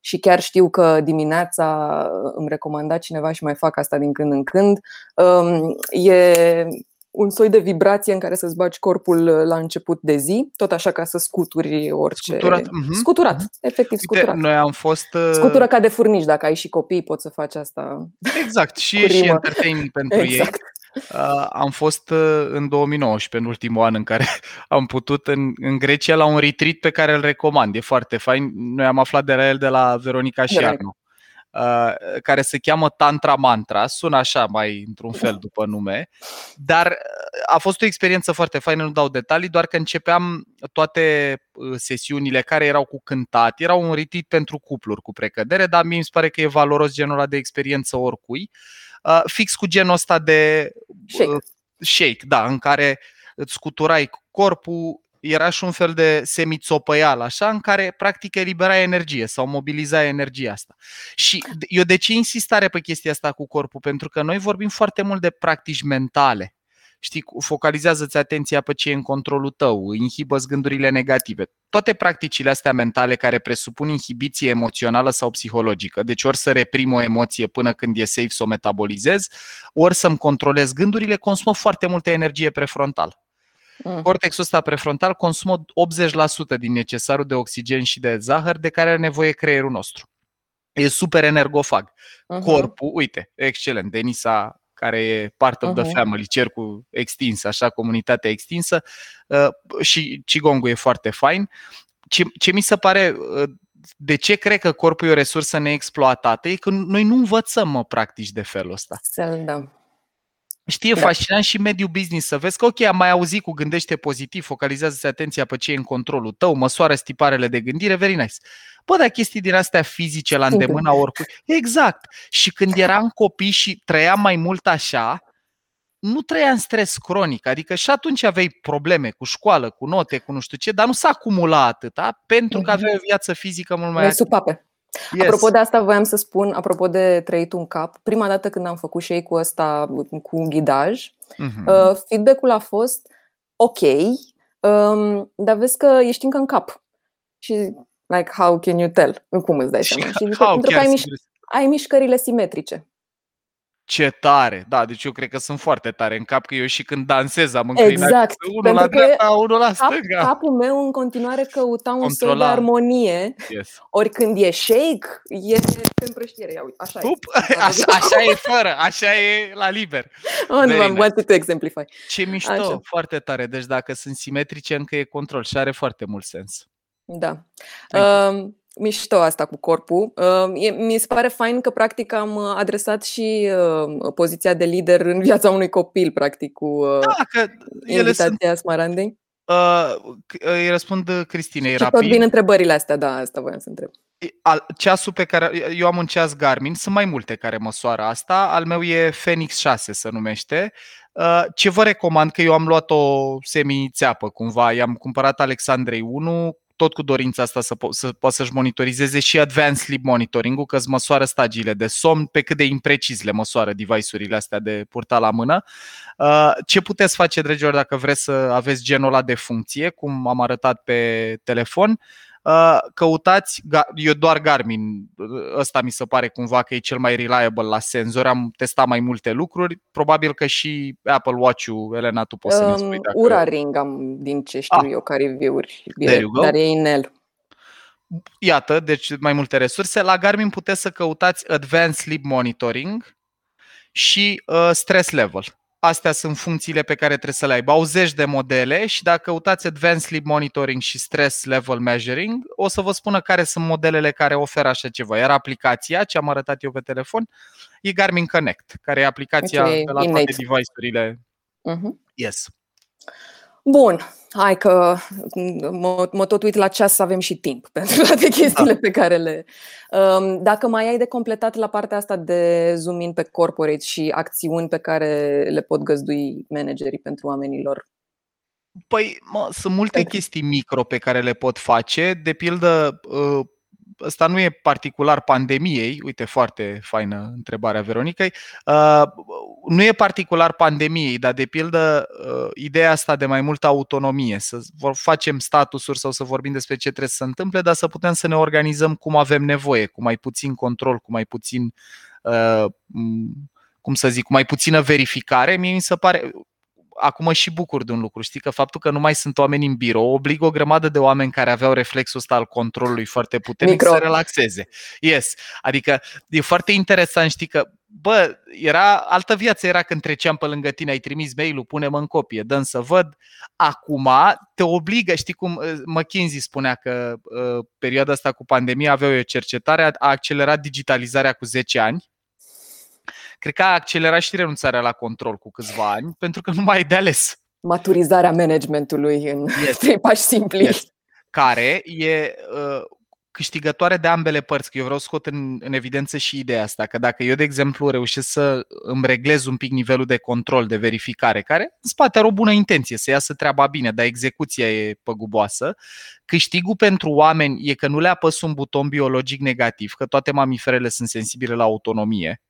și chiar știu că dimineața îmi recomanda cineva și mai fac asta din când în când. Um, e un soi de vibrație în care să-ți bagi corpul la început de zi, tot așa ca să scuturi orice. Scuturat. Uh-huh. Scuturat, efectiv scuturat. Uite, noi am fost. Uh... Scutură ca de furnici, dacă ai și copii, poți să faci asta. Exact, și e și entertaining pentru exact. ei. Uh, am fost uh, în 2019, în ultimul an în care am putut în, în Grecia la un retreat pe care îl recomand. E foarte fain. Noi am aflat de la el de la Veronica și Arno. Uh, care se cheamă Tantra Mantra, sună așa mai într-un fel după nume, dar a fost o experiență foarte faină, nu dau detalii, doar că începeam toate sesiunile care erau cu cântat, erau un retreat pentru cupluri cu precădere, dar mie mi se pare că e valoros genul ăla de experiență oricui. Uh, Uh, fix cu genul ăsta de shake. Uh, shake, da, în care îți scuturai corpul, era și un fel de semițopăial, așa, în care practic elibera energie sau mobiliza energia asta. Și eu de ce insistare pe chestia asta cu corpul? Pentru că noi vorbim foarte mult de practici mentale știi, focalizează-ți atenția pe ce e în controlul tău, inhibă gândurile negative. Toate practicile astea mentale care presupun inhibiție emoțională sau psihologică, deci ori să reprim o emoție până când e safe să o metabolizez, ori să-mi controlez gândurile, consumă foarte multă energie prefrontală. Mm. Cortexul ăsta prefrontal consumă 80% din necesarul de oxigen și de zahăr de care are nevoie creierul nostru. E super energofag. Uh-huh. Corpul, uite, excelent, Denisa care e part of the uh-huh. family, cercul extins, așa, comunitatea extinsă uh, și Qigong e foarte fain. Ce, ce mi se pare uh, de ce cred că corpul e o resursă neexploatată e că noi nu învățăm mă practici de felul ăsta. Să da. Știi, e da. fascinant și mediul business să vezi că, ok, am mai auzit cu gândește pozitiv, focalizează-ți atenția pe ce e în controlul tău, măsoară stiparele de gândire, very nice. Bă, dar chestii din astea fizice la îndemâna oricui. Exact. Și când eram copii și trăiam mai mult așa, nu trăia în stres cronic, adică și atunci aveai probleme cu școală, cu note, cu nu știu ce, dar nu s-a acumulat atâta pentru că mhm. aveai o viață fizică mult mai activă. Yes. Apropo de asta, voiam să spun, apropo de trăit un cap, prima dată când am făcut și ei cu ăsta, cu un ghidaj, uh-huh. uh, feedback-ul a fost ok, um, dar vezi că ești încă în cap. Și, like, how can you tell? Cum îți dai seama? Și, zice, pentru că ai, miș- ai mișcările simetrice. Ce tare! Da, deci eu cred că sunt foarte tare în cap, că eu și când dansez am înclinat exact, unul la dreapta, unul la stânga. Cap, capul meu în continuare căuta un sol de armonie, yes. ori când e shake, e pe împrăștiere. Ia uite, așa Up, e. Așa, așa e fără, așa e la liber. Oh, nu, am wanted to exemplify. Ce mișto, așa. foarte tare. Deci dacă sunt simetrice, încă e control și are foarte mult sens. Da. Uh, mișto asta cu corpul. Uh, mi se pare fain că practic am uh, adresat și uh, poziția de lider în viața unui copil, practic, cu da, că invitația sunt... Smarandei. Uh, îi răspund Cristinei și rapid. tot vin întrebările astea, da, asta voiam să întreb. Ceasul pe care eu am un ceas Garmin, sunt mai multe care măsoară asta. Al meu e Phoenix 6 se numește. Ce vă recomand, că eu am luat o semi-țeapă cumva, i-am cumpărat Alexandrei 1 tot cu dorința asta să, po- să poată să-și monitorizeze și advanced sleep monitoring-ul, că îți măsoară stagiile de somn, pe cât de imprecis le măsoară device-urile astea de purta la mână. Uh, ce puteți face, dragilor, dacă vreți să aveți genul ăla de funcție, cum am arătat pe telefon? Uh, căutați, eu doar Garmin, ăsta mi se pare cumva că e cel mai reliable la senzori, am testat mai multe lucruri, probabil că și Apple Watch-ul, Elena, tu poți să ne spui dacă... Ura Ring am din ce știu ah. eu ca review-uri, dar e inel. Iată, deci mai multe resurse. La Garmin puteți să căutați Advanced Sleep Monitoring și uh, Stress Level. Astea sunt funcțiile pe care trebuie să le aibă. Au zeci de modele și dacă căutați Advanced Sleep Monitoring și Stress Level Measuring, o să vă spună care sunt modelele care oferă așa ceva. Iar aplicația, ce am arătat eu pe telefon, e Garmin Connect, care e aplicația okay, de la toate device-urile. Uh-huh. Yes. Bun, hai că mă, mă tot uit la ceas să avem și timp pentru toate chestiile da. pe care le... Um, dacă mai ai de completat la partea asta de zoom in pe corporate și acțiuni pe care le pot găzdui managerii pentru oamenilor Păi, mă, sunt multe chestii micro pe care le pot face. De pildă, uh, ăsta nu e particular pandemiei, uite, foarte faină întrebarea Veronicăi, uh, nu e particular pandemiei, dar de pildă uh, ideea asta de mai multă autonomie, să facem statusuri sau să vorbim despre ce trebuie să se întâmple, dar să putem să ne organizăm cum avem nevoie, cu mai puțin control, cu mai puțin uh, cum să zic, cu mai puțină verificare, mie mi se pare, acum mă și bucur de un lucru. Știi că faptul că nu mai sunt oameni în birou obligă o grămadă de oameni care aveau reflexul ăsta al controlului foarte puternic Micro. să relaxeze. Yes. Adică e foarte interesant, știi că bă, era altă viață era când treceam pe lângă tine, ai trimis mail-ul, pune-mă în copie, dăm să văd. Acum te obligă, știi cum uh, McKinsey spunea că uh, perioada asta cu pandemia avea o cercetare, a accelerat digitalizarea cu 10 ani cred că a accelerat și renunțarea la control cu câțiva ani, pentru că nu mai e de ales. Maturizarea managementului în yes. trei pași simpli. Yes. Care e uh, câștigătoare de ambele părți, că eu vreau să scot în, în evidență și ideea asta, că dacă eu, de exemplu, reușesc să îmi reglez un pic nivelul de control, de verificare, care în spate are o bună intenție, să iasă treaba bine, dar execuția e păguboasă, câștigul pentru oameni e că nu le apăs un buton biologic negativ, că toate mamiferele sunt sensibile la autonomie,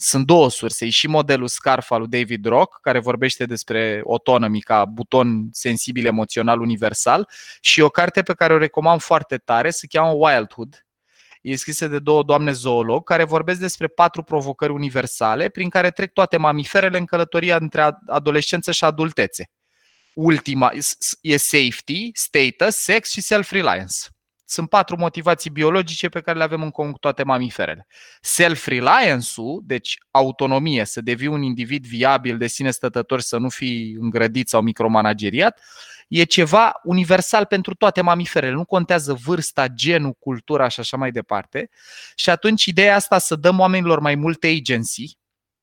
Sunt două surse. E și modelul SCARF al lui David Rock, care vorbește despre autonomy ca buton sensibil emoțional universal și o carte pe care o recomand foarte tare, se cheamă Wildhood. E scrisă de două doamne zoolog care vorbesc despre patru provocări universale prin care trec toate mamiferele în călătoria între adolescență și adultețe. Ultima e safety, status, sex și self-reliance. Sunt patru motivații biologice pe care le avem în comun cu toate mamiferele. Self-reliance-ul, deci autonomie, să devii un individ viabil de sine stătător, să nu fii îngrădit sau micromanageriat, e ceva universal pentru toate mamiferele. Nu contează vârsta, genul, cultura și așa mai departe. Și atunci ideea asta să dăm oamenilor mai multe agency,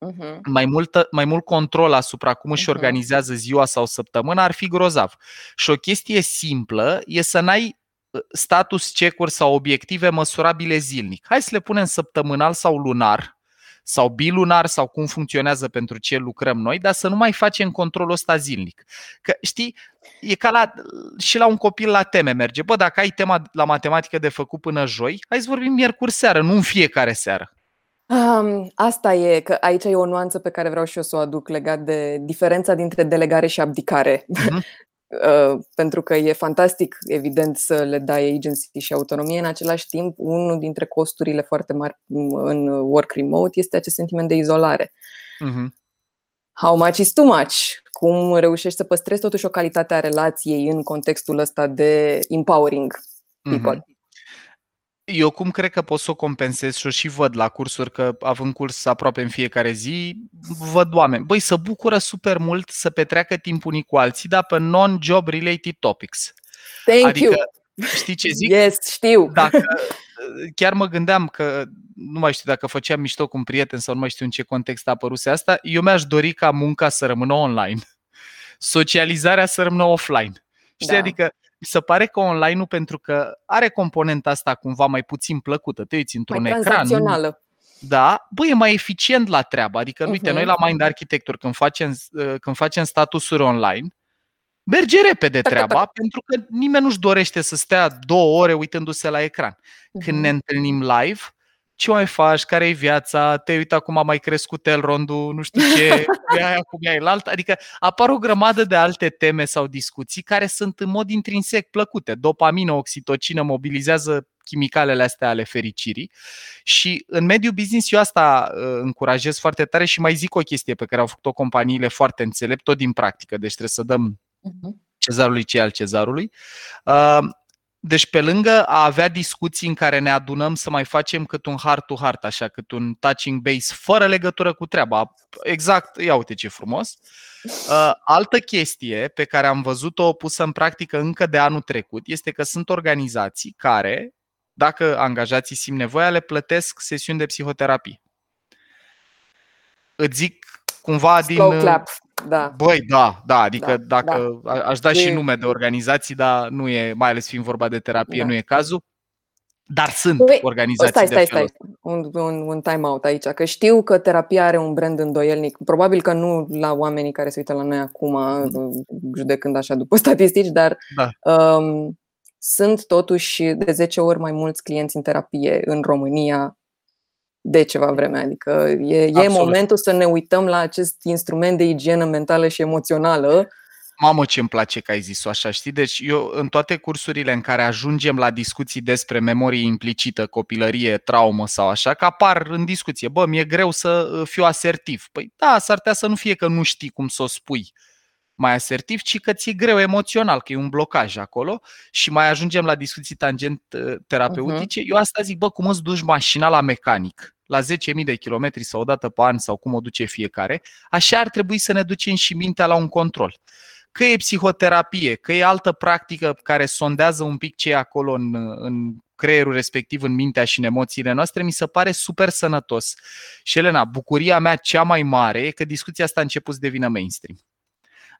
uh-huh. mai, multă, mai mult control asupra cum își uh-huh. organizează ziua sau săptămâna ar fi grozav. Și o chestie simplă e să n-ai status check-uri sau obiective măsurabile zilnic. Hai să le punem săptămânal sau lunar sau bilunar sau cum funcționează pentru ce lucrăm noi, dar să nu mai facem controlul ăsta zilnic. Că știi, e ca la, și la un copil la teme merge. Bă, dacă ai tema la matematică de făcut până joi, hai să vorbim miercuri seară, nu în fiecare seară. Um, asta e, că aici e o nuanță pe care vreau și eu să o aduc legat de diferența dintre delegare și abdicare. Mm-hmm. Uh, pentru că e fantastic, evident, să le dai agency și autonomie. În același timp, unul dintre costurile foarte mari în work remote este acest sentiment de izolare. Uh-huh. How much is too much? Cum reușești să păstrezi totuși o calitate a relației în contextul ăsta de empowering people? Uh-huh. Eu cum cred că pot să o compensez și o și văd la cursuri, că având curs aproape în fiecare zi, văd oameni. Băi, să bucură super mult să petreacă timp unii cu alții, dar pe non-job related topics. Thank adică, you. știi ce zic? Yes, știu. Dacă, chiar mă gândeam că, nu mai știu dacă făceam mișto cu un prieten sau nu mai știu în ce context a apăruse asta, eu mi-aș dori ca munca să rămână online, socializarea să rămână offline. Știi, da. adică mi se pare că online-ul, pentru că are componenta asta cumva mai puțin plăcută, te uiți într-un mai ecran. Da, bă, e mai eficient la treabă. Adică, uh-huh. uite, noi la Mind Architecture, când facem, uh, când facem statusuri online, merge repede treaba, pentru că nimeni nu-și dorește să stea două ore uitându-se la ecran. Când ne întâlnim live, ce mai faci, care e viața, te uita cum a mai crescut Elrondul, nu știu ce, e aia cum e alt. Adică apar o grămadă de alte teme sau discuții care sunt în mod intrinsec plăcute. Dopamină, oxitocină mobilizează chimicalele astea ale fericirii și în mediul business eu asta uh, încurajez foarte tare și mai zic o chestie pe care au făcut-o companiile foarte înțelept, tot din practică, deci trebuie să dăm mhm. cezarului ce al cezarului. Uh, deci pe lângă a avea discuții în care ne adunăm să mai facem cât un heart-to-heart, așa, cât un touching base, fără legătură cu treaba. Exact, ia uite ce frumos. Uh, altă chestie pe care am văzut-o pusă în practică încă de anul trecut este că sunt organizații care, dacă angajații simt nevoia, le plătesc sesiuni de psihoterapie. Îți zic cumva Slow din... Clap. Da. Băi, da, da, adică da, dacă da. aș da și nume de organizații, dar nu e, mai ales fiind vorba de terapie, da. nu e cazul. Dar sunt Ui, organizații stai, stai, de stai, un, un, un time-out aici, că știu că terapia are un brand îndoielnic, probabil că nu la oamenii care se uită la noi acum, mm. judecând așa după statistici, dar da. um, sunt totuși de 10 ori mai mulți clienți în terapie în România de ceva vreme. Adică e, e momentul să ne uităm la acest instrument de igienă mentală și emoțională. Mamă, ce îmi place că ai zis-o așa, știi? Deci eu în toate cursurile în care ajungem la discuții despre memorie implicită, copilărie, traumă sau așa, că apar în discuție, bă, mi-e greu să uh, fiu asertiv. Păi da, s-ar putea să nu fie că nu știi cum să o spui mai asertiv, ci că ți-e greu emoțional, că e un blocaj acolo și mai ajungem la discuții tangent uh, terapeutice. Uh-huh. Eu asta zic, bă, cum îți duci mașina la mecanic? La 10.000 de kilometri sau o dată pe an sau cum o duce fiecare, așa ar trebui să ne ducem și mintea la un control. Că e psihoterapie, că e altă practică care sondează un pic ce e acolo în, în creierul respectiv, în mintea și în emoțiile noastre, mi se pare super sănătos. Și Elena, bucuria mea cea mai mare e că discuția asta a început să devină mainstream.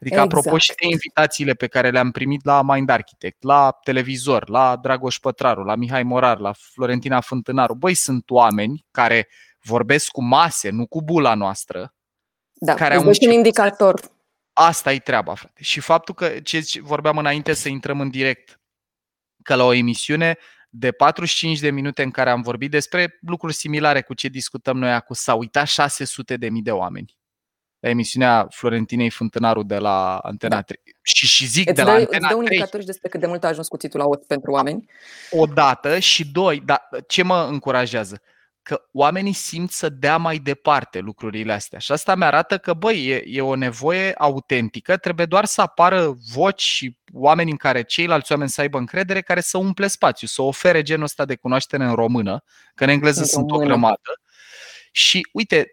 Adică, exact. apropo și de invitațiile pe care le-am primit la Mind Architect, la televizor, la Dragoș Pătraru, la Mihai Morar, la Florentina Fântânaru, băi, sunt oameni care vorbesc cu mase, nu cu bula noastră. Da, care au un indicator. Asta e treaba, frate. Și faptul că ce vorbeam înainte să intrăm în direct, că la o emisiune de 45 de minute în care am vorbit despre lucruri similare cu ce discutăm noi acum, s-au uitat 600 de mii de oameni la emisiunea Florentinei Fântânaru de la Antena da. 3. Și, și zic Îți de la dă, Antena îți dă un 3 indicator și despre cât de mult a ajuns cuțitul la ot pentru oameni. o dată și doi, dar ce mă încurajează? Că oamenii simt să dea mai departe lucrurile astea. Și asta mi-arată că, băi, e, e o nevoie autentică, trebuie doar să apară voci și oameni în care ceilalți oameni să aibă încredere, care să umple spațiu, să ofere genul ăsta de cunoaștere în română, că în engleză În sunt o română. grămadă. Și uite,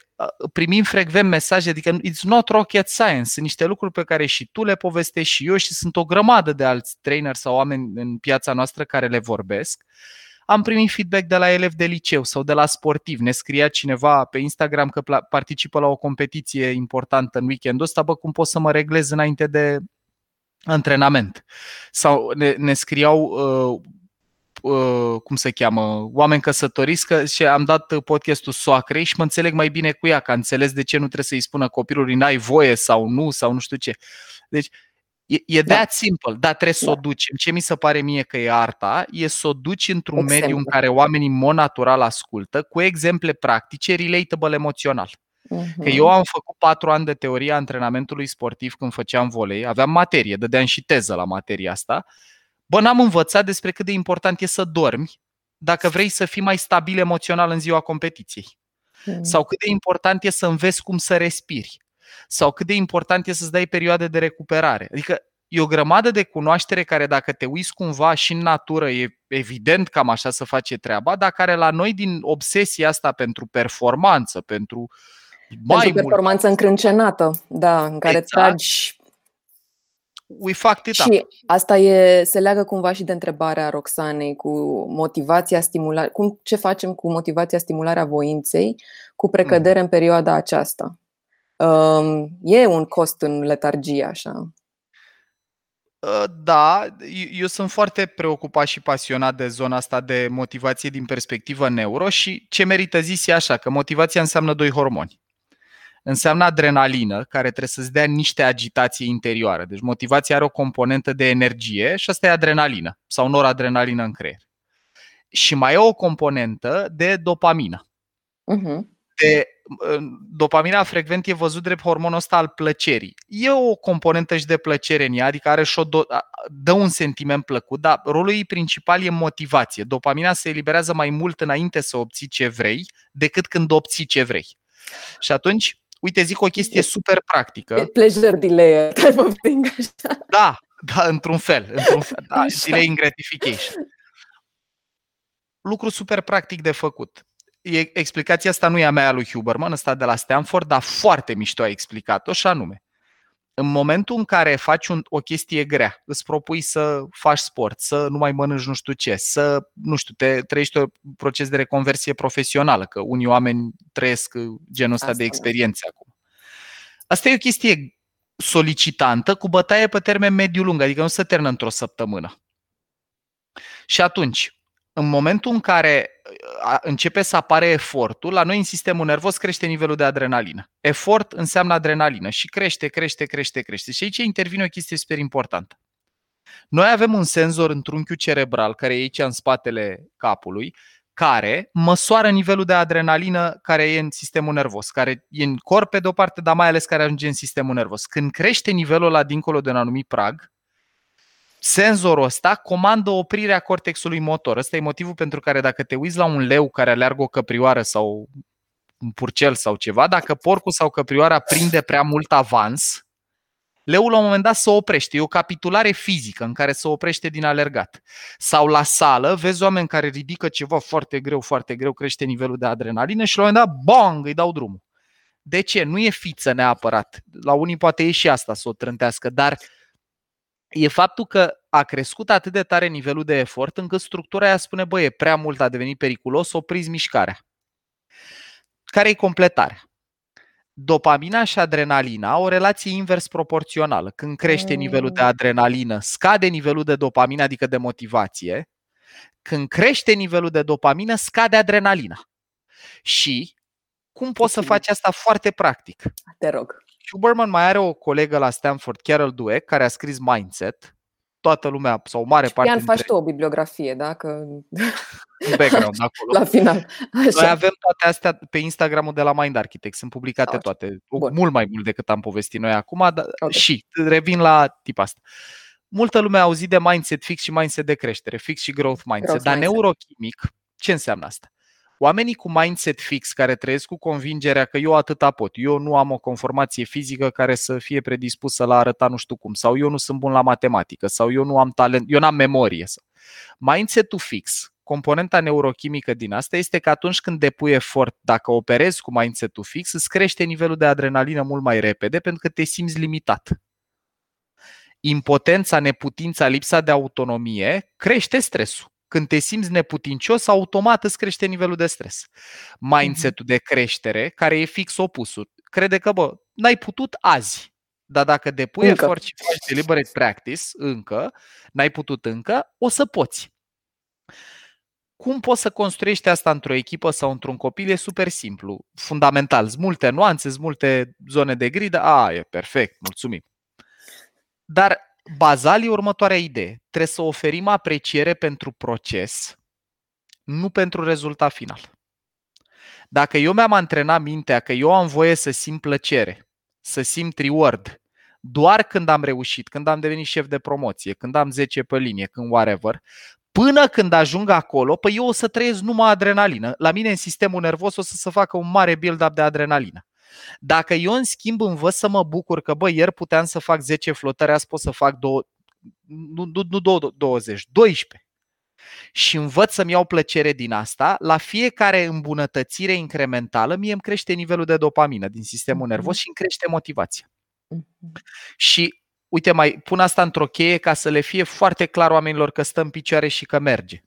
primim frecvent mesaje, adică it's not rocket science, sunt niște lucruri pe care și tu le povestești și eu și sunt o grămadă de alți trainer sau oameni în piața noastră care le vorbesc. Am primit feedback de la elevi de liceu sau de la sportiv. Ne scria cineva pe Instagram că pla- participă la o competiție importantă în weekendul ăsta, bă, cum pot să mă reglez înainte de antrenament. Sau ne, ne scriau uh, uh, cum se cheamă, oameni căsătoriți că și am dat podcastul soacrei și mă înțeleg mai bine cu ea, că a înțeles de ce nu trebuie să-i spună copilului n-ai voie sau nu sau nu știu ce. Deci e, e Da. that simple, dar trebuie să o Da. duci. Ce mi se pare mie că e arta, e să o duci într-un mediu în Exemple. care oamenii în mod natural ascultă, cu exemple practice, relatable emoțional. Că eu am făcut patru ani de teorie a antrenamentului sportiv când făceam volei, aveam materie, dădeam și teză la materia asta. Bă, n-am învățat despre cât de important e să dormi dacă vrei să fii mai stabil emoțional în ziua competiției. Mhm. Sau cât de important e să înveți cum să respiri. Sau cât de important e să-ți dai perioade de recuperare. Adică e o grămadă de cunoaștere care dacă te uiți cumva și în natură e evident cam așa să face treaba, dar care la noi din obsesia asta pentru performanță, pentru mai Pentru mult, performanță încrâncenată, da, în care Exact. tragi we fucked it up. Și asta e, se leagă cumva și de întrebarea Roxanei cu motivația stimulare. Cum, ce facem cu motivația stimularea voinței cu precădere în perioada aceasta? Um, e un cost în letargie, așa. Uh, Da, eu- eu sunt foarte preocupat și pasionat de zona asta de motivație din perspectivă neuro și ce merită zis e așa, că motivația înseamnă doi hormoni. Înseamnă adrenalină, care trebuie să-ți dea niște agitație interioară. Deci motivația are o componentă de energie și asta e adrenalină sau noradrenalină în creier. Și mai e o componentă de dopamină. Uh-huh. De, dopamina frecvent e văzut drept hormonul ăsta al plăcerii. E o componentă și de plăcere în ea, adică are și o do- a- dă un sentiment plăcut, dar rolul ei principal e motivație. Dopamina se eliberează mai mult înainte să obții ce vrei decât când obții ce vrei. Și atunci, uite, zic o chestie super practică. Pleasure delay type of thing, așa. Da, da, într-un fel. Într-un fel da, Așa. delaying gratification. Lucru super practic de făcut. E, explicația asta nu e a mea, a lui Huberman, ăsta de la Stanford, dar foarte mișto a explicat-o și anume. În momentul în care faci un, o chestie grea, îți propui să faci sport, să nu mai mănânci nu știu ce, să, nu știu, te trăiești un proces de reconversie profesională, că unii oameni trăiesc genul ăsta Asta, de da. experiențe acum. Asta e o chestie solicitantă cu bătaie pe termen mediu-lung, adică nu se termină într-o săptămână. Și atunci, în momentul în care a, începe să apare efortul, la noi în sistemul nervos crește nivelul de adrenalină. Efort înseamnă adrenalină și crește, crește, crește, crește. Și aici intervine o chestie super importantă. Noi avem un senzor în trunchiul cerebral, care e aici în spatele capului, care măsoară nivelul de adrenalină care e în sistemul nervos, care e în corp pe de o parte, dar mai ales care ajunge în sistemul nervos. Când crește nivelul la dincolo de un anumit prag, senzorul ăsta comandă oprirea cortexului motor. Ăsta e motivul pentru care dacă te uiți la un leu care aleargă o căprioară sau un purcel sau ceva, dacă porcul sau căprioara prinde prea mult avans, leul la un moment dat se oprește. E o capitulare fizică în care se oprește din alergat. Sau la sală, vezi oameni care ridică ceva foarte greu, foarte greu, crește nivelul de adrenalină și la un moment dat, bang, îi dau drumul. De ce? Nu e fiță neapărat. La unii poate e și asta să o trântească, dar e faptul că a crescut atât de tare nivelul de efort încât structura aia spune, băie, prea mult a devenit periculos, opriți mișcarea. Care e completarea? Dopamina și adrenalina au o relație invers proporțională. Când crește nivelul de adrenalină, scade nivelul de dopamină, adică de motivație. Când crește nivelul de dopamină, scade adrenalina. Și cum poți să faci asta foarte practic? Te rog. Huberman mai are o colegă la Stanford, Carol Dweck, care a scris Mindset toată lumea sau mare parte Ian, faci tu o bibliografie, da? Că... background acolo. La final. Așa. Noi avem toate astea pe Instagramul de la Mind Architect. Sunt publicate Okay. toate. Bun. Mult mai mult decât am povestit noi acum. Dar Ok. Și revin la tip asta. Multă lume a auzit de mindset fix și mindset de creștere, fix și growth mindset. Growth dar mindset. neurochimic, ce înseamnă asta? Oamenii cu mindset fix care trăiesc cu convingerea că eu atâta pot, eu nu am o conformație fizică care să fie predispusă la a arăta nu știu cum, sau eu nu sunt bun la matematică, sau eu nu am talent, eu n-am memorie. Sau. Mindset-ul fix, componenta neurochimică din asta este că atunci când depui efort, dacă operezi cu mindset-ul fix, îți crește nivelul de adrenalină mult mai repede pentru că te simți limitat. Impotența, neputința, lipsa de autonomie crește stresul. Când te simți neputincios, automat îți crește nivelul de stres. Mindset-ul de creștere, care e fix opusul, crede că, bă, n-ai putut azi, dar dacă depui Încă. efort și faci deliberate practice, încă, n-ai putut încă, o să poți. Cum poți să construiești asta într-o echipă sau într-un copil? E super simplu, fundamental. Sunt multe nuanțe, sunt multe zone de gridă. A, e perfect, mulțumim. Dar bazal e următoarea idee. Trebuie să oferim apreciere pentru proces, nu pentru rezultat final. Dacă eu mi-am antrenat mintea că eu am voie să simt plăcere, să simt reward, doar când am reușit, când am devenit șef de promoție, când am 10 pe linie, când whatever, până când ajung acolo, păi eu o să trăiesc numai adrenalină. La mine în sistemul nervos o să se facă un mare build-up de adrenalină. Dacă eu în schimb învăț să mă bucur că, bă, ieri puteam să fac 10 flotări, azi pot să fac două, nu, nu, nu două- 20, 12 și învăț să-mi iau plăcere din asta, la fiecare îmbunătățire incrementală mie îmi crește nivelul de dopamină din sistemul Mhm. nervos și îmi crește motivația. Mhm. Și uite, mai pun asta într-o cheie ca să le fie foarte clar oamenilor că stă în picioare și că merge.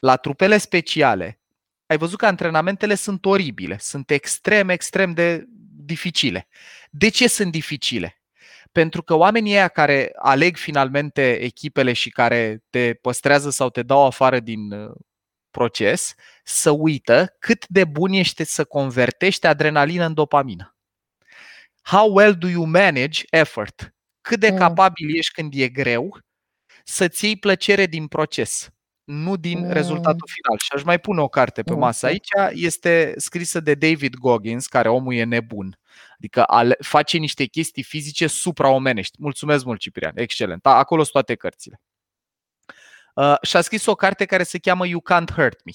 La trupele speciale, ai văzut că antrenamentele sunt oribile, sunt extrem, extrem de dificile. De ce sunt dificile? Pentru că oamenii ăia care aleg finalmente echipele și care te păstrează sau te dau afară din uh, proces, să uită cât de bun ești să convertești adrenalină în dopamină. How well do you manage effort? Cât de Mm. capabil ești când e greu să-ți iei plăcere din proces, nu din Mm. rezultatul final. Și aș mai pune o carte pe Mm. masă aici, este scrisă de David Goggins, care omul e nebun. Adică ale- face niște chestii fizice supraomenești. Mulțumesc mult, Ciprian. Excelent. A- Acolo sunt toate cărțile. Uh, și a scris o carte care se cheamă You Can't Hurt Me.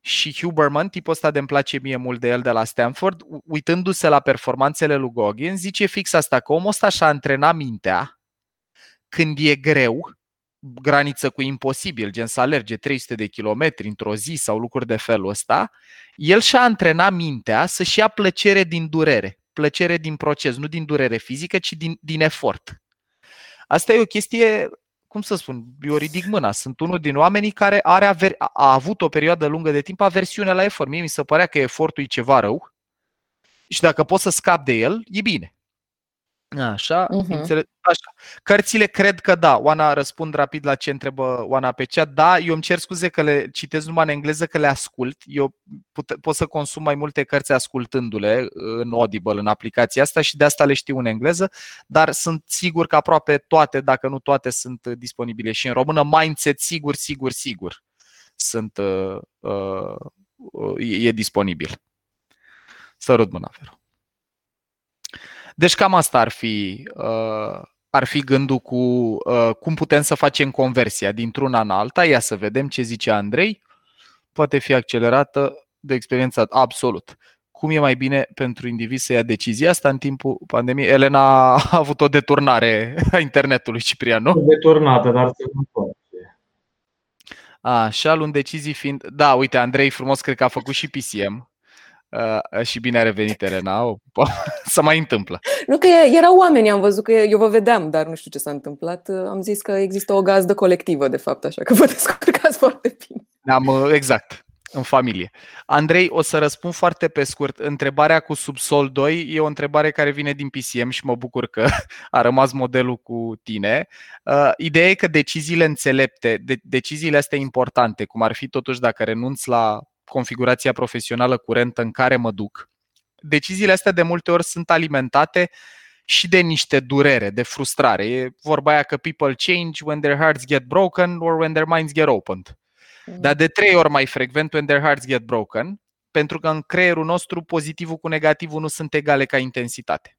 Și Huberman, tipul ăsta de îmi place mie mult de el de la Stanford, u- uitându-se la performanțele lui Goggins, zice fix asta, că omul ăsta și-a antrenat mintea când e greu, graniță cu imposibil, gen să alerge 300 de kilometri într-o zi sau lucruri de felul ăsta, el și-a antrenat mintea să-și ia plăcere din durere, plăcere din proces, nu din durere fizică, ci din, din efort. Asta e o chestie, cum să spun, eu ridic mâna. Sunt unul din oamenii care are aver, a, a avut o perioadă lungă de timp aversiune la efort. Mie mi se părea că efortul e ceva rău și dacă pot să scap de el, e bine. Așa, Mhm. înțeleg, așa. Cărțile cred că da. Oana răspund rapid la ce întrebă Oana pe chat. Da, eu îmi cer scuze că le citesc numai în engleză, că le ascult. Eu put, pot să consum mai multe cărți ascultându-le în Audible, în aplicația asta și de asta le știu în engleză, dar sunt sigur că aproape toate, dacă nu toate, sunt disponibile și în română. Mindset, sigur, sigur, sigur, sunt, uh, uh, e, e disponibil. Sărut mâna, Vero. Deci cam asta ar fi, uh, ar fi gândul cu uh, cum putem să facem conversia dintr-una în alta. Ia să vedem ce zice Andrei. Poate fi accelerată de experiența absolut. Cum e mai bine pentru individ să ia decizia asta în timpul pandemiei? Elena a avut o deturnare a internetului, Ciprian, nu? Deturnată, dar se întoarce. Așa, luând decizii fiind... Da, uite, Andrei frumos cred că a făcut și PCM. Uh, și bine a revenit, Elena. O, să mai întâmplă. Nu că e- erau oameni, am văzut că eu vă vedeam, dar nu știu ce s-a întâmplat. Am zis că există o gazdă colectivă, de fapt, așa că vă descurcați foarte bine. Am, uh, exact, în familie. Andrei, o să răspund foarte pe scurt. Întrebarea cu subsol 2 e o întrebare care vine din PCM și mă bucur că a rămas modelul cu tine. Uh, ideea e că deciziile înțelepte, de, deciziile astea importante, cum ar fi totuși dacă renunț la configurația profesională curentă în care mă duc, deciziile astea de multe ori sunt alimentate și de niște durere, de frustrare. E vorba aia că people change when their hearts get broken or when their minds get opened. Dar de trei ori mai frecvent when their hearts get broken, pentru că în creierul nostru pozitivul cu negativul nu sunt egale ca intensitate.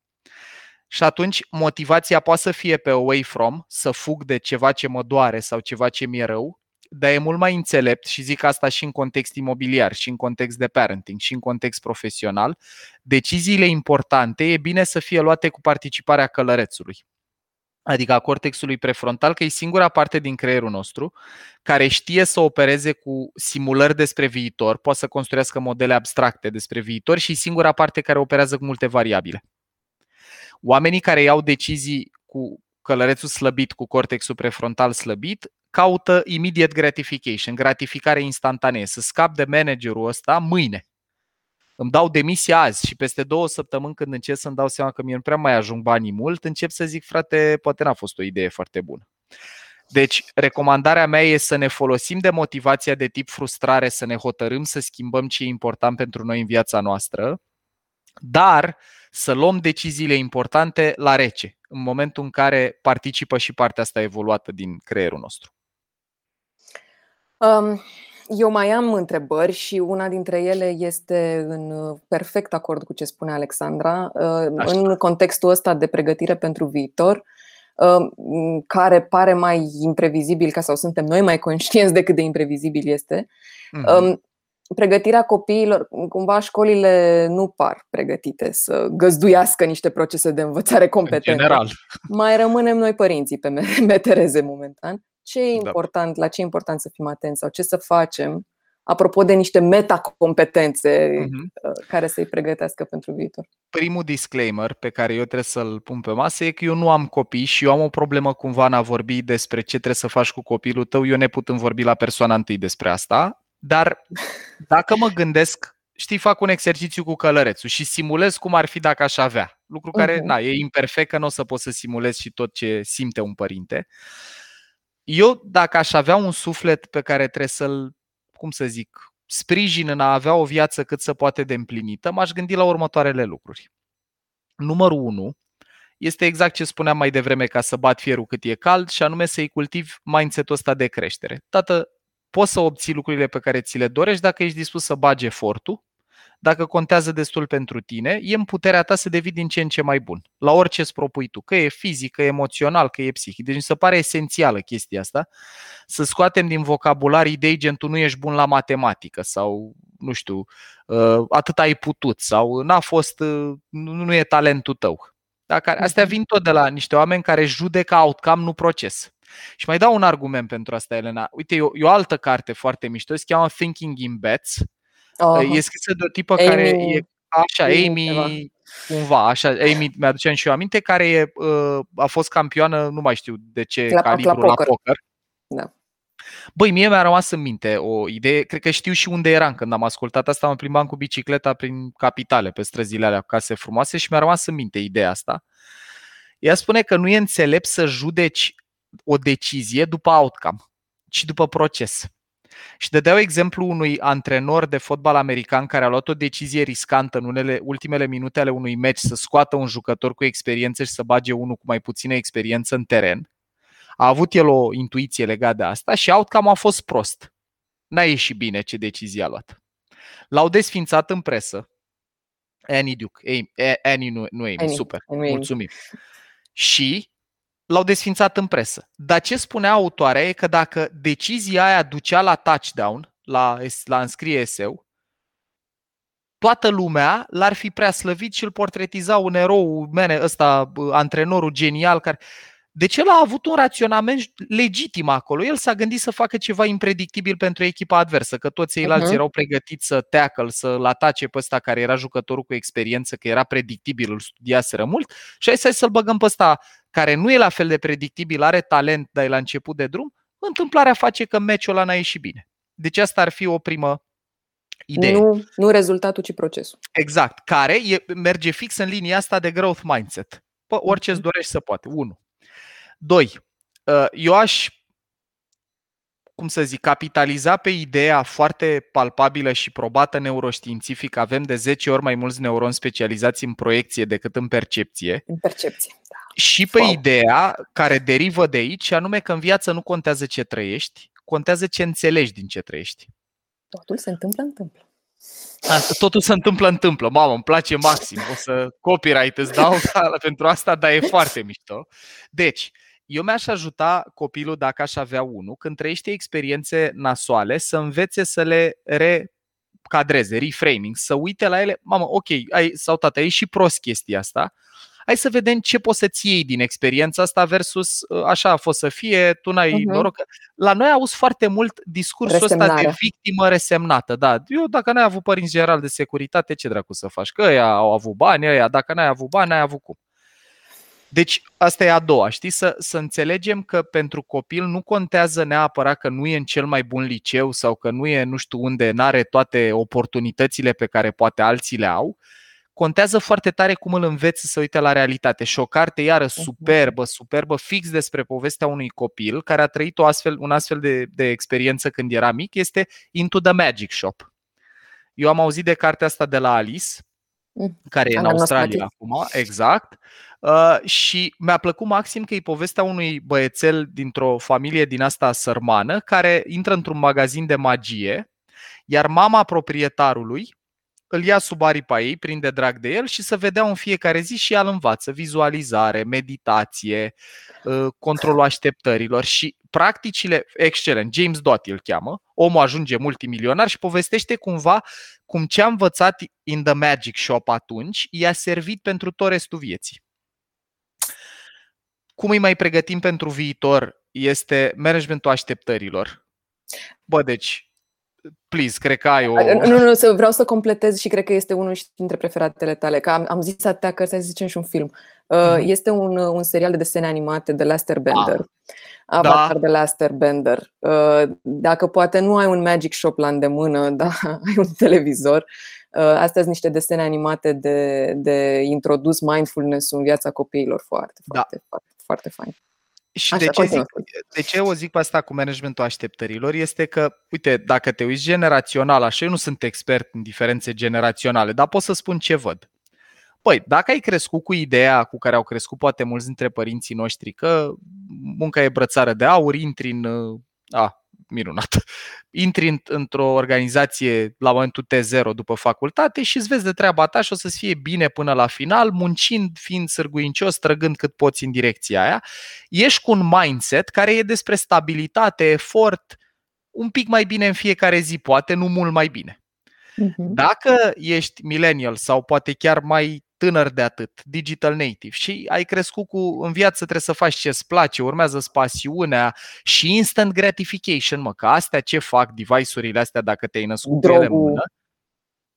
Și atunci motivația poate să fie pe away from, să fug de ceva ce mă doare sau ceva ce mi-e rău, dar e mult mai înțelept și zic asta și în context imobiliar, și în context de parenting, și în context profesional. Deciziile importante e bine să fie luate cu participarea călărețului adică a cortexului prefrontal, că e singura parte din creierul nostru care știe să opereze cu simulări despre viitor, poate să construiască modele abstracte despre viitor și e singura parte care operează cu multe variabile. Oamenii care iau decizii cu călărețul slăbit, cu cortexul prefrontal slăbit, caută immediate gratification, gratificare instantanee, să scap de managerul ăsta mâine îmi dau demisia azi și peste două săptămâni când încep să-mi dau seama că mie nu prea mai ajung banii mult, încep să zic, frate, poate n-a fost o idee foarte bună. Deci, recomandarea mea e să ne folosim de motivația de tip frustrare, să ne hotărâm să schimbăm ce e important pentru noi în viața noastră, dar să luăm deciziile importante la rece, în momentul în care participă și partea asta evoluată din creierul nostru. Um, eu mai am întrebări și una dintre ele este în uh, perfect acord cu ce spune Alexandra. Uh, Așa. În contextul ăsta de pregătire pentru viitor, uh, care pare mai imprevizibil, ca sau suntem noi mai conștienți decât de imprevizibil este, uh-huh. pregătirea copiilor, cumva școlile nu par pregătite să găzduiască niște procese de învățare competente. În general. Mai rămânem noi părinții pe metereze momentan ce e da. important, da. la ce e important să fim atenți sau ce să facem, apropo de niște metacompetențe uh-huh. care să-i pregătească pentru viitor. Primul disclaimer pe care eu trebuie să-l pun pe masă e că eu nu am copii și eu am o problemă cumva în a vorbi despre ce trebuie să faci cu copilul tău. Eu ne putând vorbi la persoana întâi despre asta, dar dacă mă gândesc știi, fac un exercițiu cu călărețul și simulez cum ar fi dacă aș avea. Lucru care, uh-huh. na, e imperfect, că nu o să pot să simulez și tot ce simte un părinte. Eu, dacă aș avea un suflet pe care trebuie să-l, cum să zic, sprijin în a avea o viață cât să poate de împlinită, m-aș gândi la următoarele lucruri. Numărul 1 este exact ce spuneam mai devreme ca să bat fierul cât e cald și anume să-i cultivi mindset-ul ăsta de creștere. Tată, poți să obții lucrurile pe care ți le dorești dacă ești dispus să bagi efortul dacă contează destul pentru tine, e în puterea ta să devii din ce în ce mai bun. La orice îți propui tu, că e fizic, că e emoțional, că e psihic. Deci mi se pare esențială chestia asta, să scoatem din vocabular idei gen tu nu ești bun la matematică sau, nu știu, uh, atât ai putut sau n-a fost, uh, nu e talentul tău. Dacă, astea vin tot de la niște oameni care judecă outcome, nu proces. Și mai dau un argument pentru asta, Elena. Uite, e o, e o altă carte foarte mișto, se cheamă Thinking in Bets Uh-huh. E scrisă de o tipă Amy, care e așa, Amy, Amy cumva, așa, Amy mi-aduceam și eu aminte, care e, uh, a fost campioană, nu mai știu de ce la, calibru, la poker. La poker. Da. Băi, mie mi-a rămas în minte o idee, cred că știu și unde eram când am ascultat asta, mă plimbam cu bicicleta prin capitale, pe străzile alea, case frumoase și mi-a rămas în minte ideea asta. Ea spune că nu e înțelept să judeci o decizie după outcome, ci după proces. Și dădeau exemplu unui antrenor de fotbal american care a luat o decizie riscantă în unele ultimele minute ale unui meci să scoată un jucător cu experiență și să bage unul cu mai puțină experiență în teren. A avut el o intuiție legată de asta și outcome a fost prost. N-a ieșit bine ce decizie a luat. L-au desfințat în presă. Annie Duke. Amy, Annie, nu, nu Amy, Annie, super. Annie. Mulțumim. Și l-au desfințat în presă. Dar ce spunea autoarea e că dacă decizia aia ducea la touchdown, la, la înscrie eseu, toată lumea l-ar fi prea slăvit și îl portretiza un erou, mene, ăsta, antrenorul genial care... Deci el a avut un raționament legitim acolo. El s-a gândit să facă ceva impredictibil pentru echipa adversă, că toți ceilalți uh-huh. erau pregătiți să tackle, să-l atace pe ăsta care era jucătorul cu experiență, că era predictibil, îl studiaseră mult și hai să-l băgăm pe ăsta care nu e la fel de predictibil, are talent, dar e la început de drum, întâmplarea face că meciul ăla n-a ieșit bine. Deci asta ar fi o primă idee. Nu, nu rezultatul, ci procesul. Exact. Care e, merge fix în linia asta de growth mindset. Pă, orice îți dorești să poate. Unu. Doi. Uh, eu aș cum să zic, capitaliza pe ideea foarte palpabilă și probată neuroștiințific, avem de 10 ori mai mulți neuroni specializați în proiecție decât în percepție. În percepție, da. Și pe wow. ideea care derivă de aici, anume că în viață nu contează ce trăiești, contează ce înțelegi din ce trăiești. Totul se întâmplă, întâmplă. Asta, totul se întâmplă, întâmplă. Mamă, îmi place maxim. O să copyright îți dau pentru asta, dar e foarte mișto. Deci, eu mi-aș ajuta copilul, dacă aș avea unul, când trăiește experiențe nasoale, să învețe să le recadreze, reframing, să uite la ele, mamă, ok, ai, sau tata, e și prost chestia asta, hai să vedem ce poți să-ți iei din experiența asta versus ă, așa a fost să fie, tu n-ai uh-huh. noroc. La noi auzi foarte mult discursul ăsta de victimă resemnată. Da, eu dacă n-ai avut părinți general de securitate, ce dracu să faci? Că ăia au avut bani, ăia, dacă n-ai avut bani, n-ai avut cum. Deci asta e a doua, știi? Să, să înțelegem că pentru copil nu contează neapărat că nu e în cel mai bun liceu sau că nu e nu știu unde, nu are toate oportunitățile pe care poate alții le au. Contează foarte tare cum îl înveți să uite la realitate. Și o carte iară mhm. superbă, superbă, fix despre povestea unui copil care a trăit o astfel, un astfel de, de experiență când era mic, este Into the Magic Shop. Eu am auzit de cartea asta de la Alice, mm. care e în Australia acum, exact. Uh, și mi-a plăcut maxim că e povestea unui băiețel dintr-o familie din asta sărmană care intră într-un magazin de magie, iar mama proprietarului îl ia sub aripa ei, prinde drag de el și să vedea în fiecare zi și el învață vizualizare, meditație, uh, controlul așteptărilor și practicile excelent. James Dot îl cheamă, omul ajunge multimilionar și povestește cumva cum ce a învățat in the Magic Shop atunci i-a servit pentru tot restul vieții. Cum îi mai pregătim pentru viitor este managementul așteptărilor. Bă, deci, please, cred că ai o... Nu, nu, nu, vreau să completez și cred că este unul dintre preferatele tale. Că am, am zis atâtea că să zicem și un film. Uh, mm-hmm. Este un, un serial de desene animate de Lester Bender. Ah. Avatar da. de Lester Bender. Uh, dacă poate nu ai un Magic Shop la îndemână, dar ai un televizor, uh, astea sunt niște desene animate de, de introdus mindfulness în viața copiilor foarte, da. foarte, foarte foarte fain. Și Așa, de, ce zic, de ce o zic pe asta cu managementul așteptărilor este că, uite, dacă te uiți generațional, așa, eu nu sunt expert în diferențe generaționale, dar pot să spun ce văd. Păi, dacă ai crescut cu ideea cu care au crescut poate mulți dintre părinții noștri că munca e brățară de aur, intri în a, minunat. Intri într-o organizație la momentul T0 după facultate și îți vezi de treaba ta și o să-ți fie bine până la final, muncind, fiind sârguincios, trăgând cât poți în direcția aia. Ești cu un mindset care e despre stabilitate, efort, un pic mai bine în fiecare zi, poate nu mult mai bine. Uh-huh. Dacă ești millennial sau poate chiar mai tânăr de atât, digital native și ai crescut cu în viață trebuie să faci ce îți place, urmează pasiunea și instant gratification, mă, că astea ce fac device-urile astea dacă te-ai născut Drogul. ele în mână,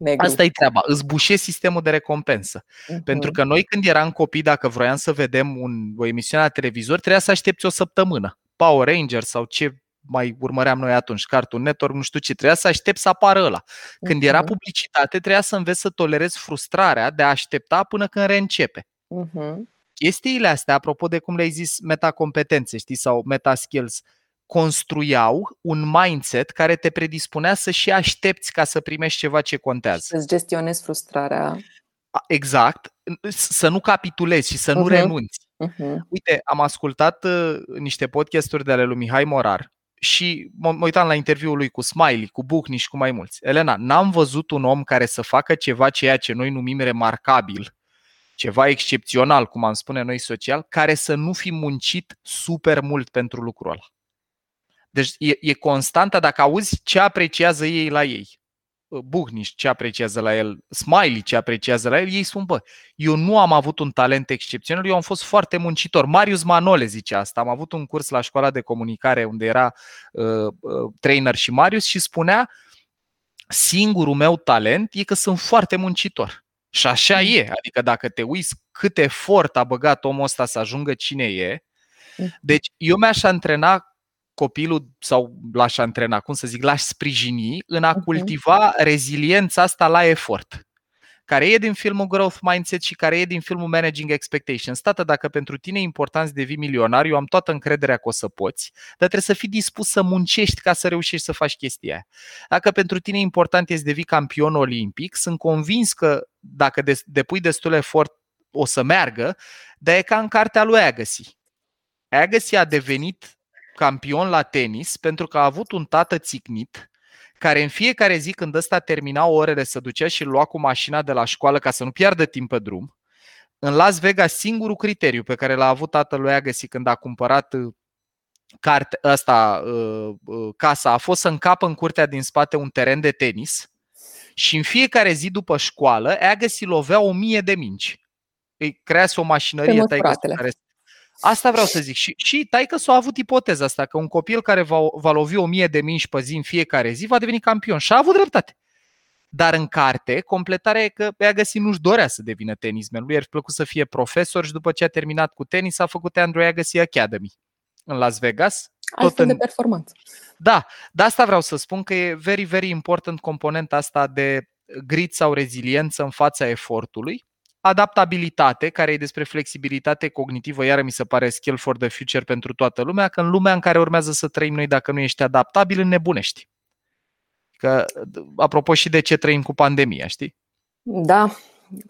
Negru. Asta e treaba, îți bușe sistemul de recompensă. Uh-huh. Pentru că noi când eram copii, dacă vroiam să vedem un, o emisiune la televizor, trebuia să aștepți o săptămână. Power Rangers sau ce mai urmăream noi atunci, Cartoon Network, nu știu ce, trebuia să aștept să apară ăla. Când era publicitate, trebuia să înveți să tolerezi frustrarea de a aștepta până când reîncepe. Uh-huh. Chestiile astea, apropo de cum le-ai zis, metacompetențe, știi, sau meta-skills, construiau un mindset care te predispunea să și aștepți ca să primești ceva ce contează. Să-ți gestionezi frustrarea. Exact. Să nu capitulezi și să nu uh-huh. renunți. Uh-huh. Uite, am ascultat uh, niște podcasturi de ale lui Mihai Morar și mă, mă uitam la interviul lui cu Smiley, cu Buchni și cu mai mulți. Elena, n-am văzut un om care să facă ceva ceea ce noi numim remarcabil, ceva excepțional, cum am spune noi social, care să nu fi muncit super mult pentru lucrul ăla. Deci e, e constantă dacă auzi ce apreciază ei la ei. Buhniș ce apreciază la el, Smiley ce apreciază la el, ei spun, bă, eu nu am avut un talent excepțional, eu am fost foarte muncitor. Marius Manole zice asta, am avut un curs la școala de comunicare unde era uh, uh, trainer și Marius și spunea, singurul meu talent e că sunt foarte muncitor. Și așa mm. e, adică dacă te uiți cât efort a băgat omul ăsta să ajungă cine e, mm. deci eu mi-aș antrena copilul sau l-aș antrena, cum să zic, l-aș sprijini în a cultiva reziliența asta la efort. care e din filmul Growth Mindset și care e din filmul Managing Expectations. Tată, dacă pentru tine e important să devii milionar, eu am toată încrederea că o să poți, dar trebuie să fii dispus să muncești ca să reușești să faci chestia aia. Dacă pentru tine e important e să devii campion olimpic, sunt convins că dacă depui destul efort o să meargă, dar e ca în cartea lui Agassi. Agassi a devenit campion la tenis pentru că a avut un tată țicnit care în fiecare zi când ăsta termina orele să ducea și lua cu mașina de la școală ca să nu piardă timp pe drum, în Las Vegas singurul criteriu pe care l-a avut tatălui Agassi când a cumpărat uh, carte, asta, uh, uh, casa a fost să încapă în curtea din spate un teren de tenis și în fiecare zi după școală Agassi lovea o mie de minci. Îi crease o mașinărie taică care Asta vreau să zic. Și, și taică s-a avut ipoteza asta, că un copil care va, va lovi o mie de minci pe zi în fiecare zi va deveni campion. Și a avut dreptate. Dar în carte, completarea e că ea găsi nu-și dorea să devină tenismen. Lui ar fi plăcut să fie profesor și după ce a terminat cu tenis a făcut Andrew Agassi Academy în Las Vegas. Tot în... de performanță. Da, de asta vreau să spun că e very, very important componenta asta de grit sau reziliență în fața efortului adaptabilitate, care e despre flexibilitate cognitivă, iar mi se pare skill for the future pentru toată lumea, că în lumea în care urmează să trăim noi, dacă nu ești adaptabil, înnebunești. Că, apropo și de ce trăim cu pandemia, știi? Da,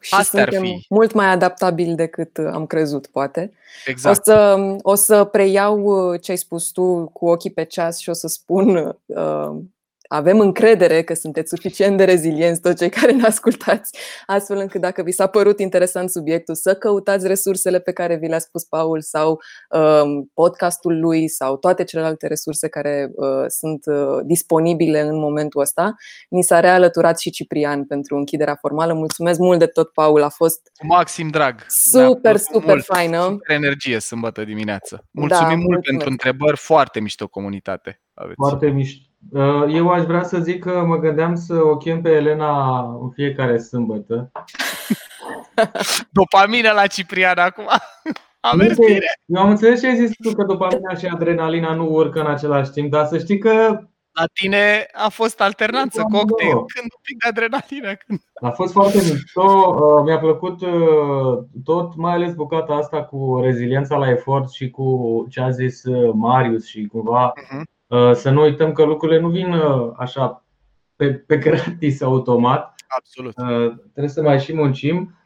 și Asta suntem ar fi. mult mai adaptabili decât am crezut, poate. Exact. O să, o să preiau ce ai spus tu cu ochii pe ceas și o să spun uh, avem încredere că sunteți suficient de rezilienți toți cei care ne ascultați, astfel încât dacă vi s-a părut interesant subiectul, să căutați resursele pe care vi le-a spus Paul sau um, podcastul lui sau toate celelalte resurse care uh, sunt uh, disponibile în momentul ăsta. Ni s-a realăturat și Ciprian pentru închiderea formală. Mulțumesc mult de tot, Paul. A fost maxim drag. Super, super mult, faină. Super energie sâmbătă dimineață. Mulțumim da, mult mulțumesc. pentru întrebări. Foarte mișto comunitate. Aveți. Foarte mișto Uh, eu aș vrea să zic că mă gândeam să o chem pe Elena în fiecare sâmbătă. Dopamina la Ciprian acum. Am mers bine. Eu am înțeles ce ai zis tu, că dopamina și adrenalina nu urcă în același timp, dar să știi că la tine a fost alternanță, cocktail, când un pic de adrenalină. Când... A fost foarte mișto, uh, mi-a plăcut uh, tot, mai ales bucata asta cu reziliența la efort și cu ce a zis Marius și cumva uh-huh. Uh, să nu uităm că lucrurile nu vin uh, așa pe, pe gratis automat. Absolut. Uh, trebuie să mai și muncim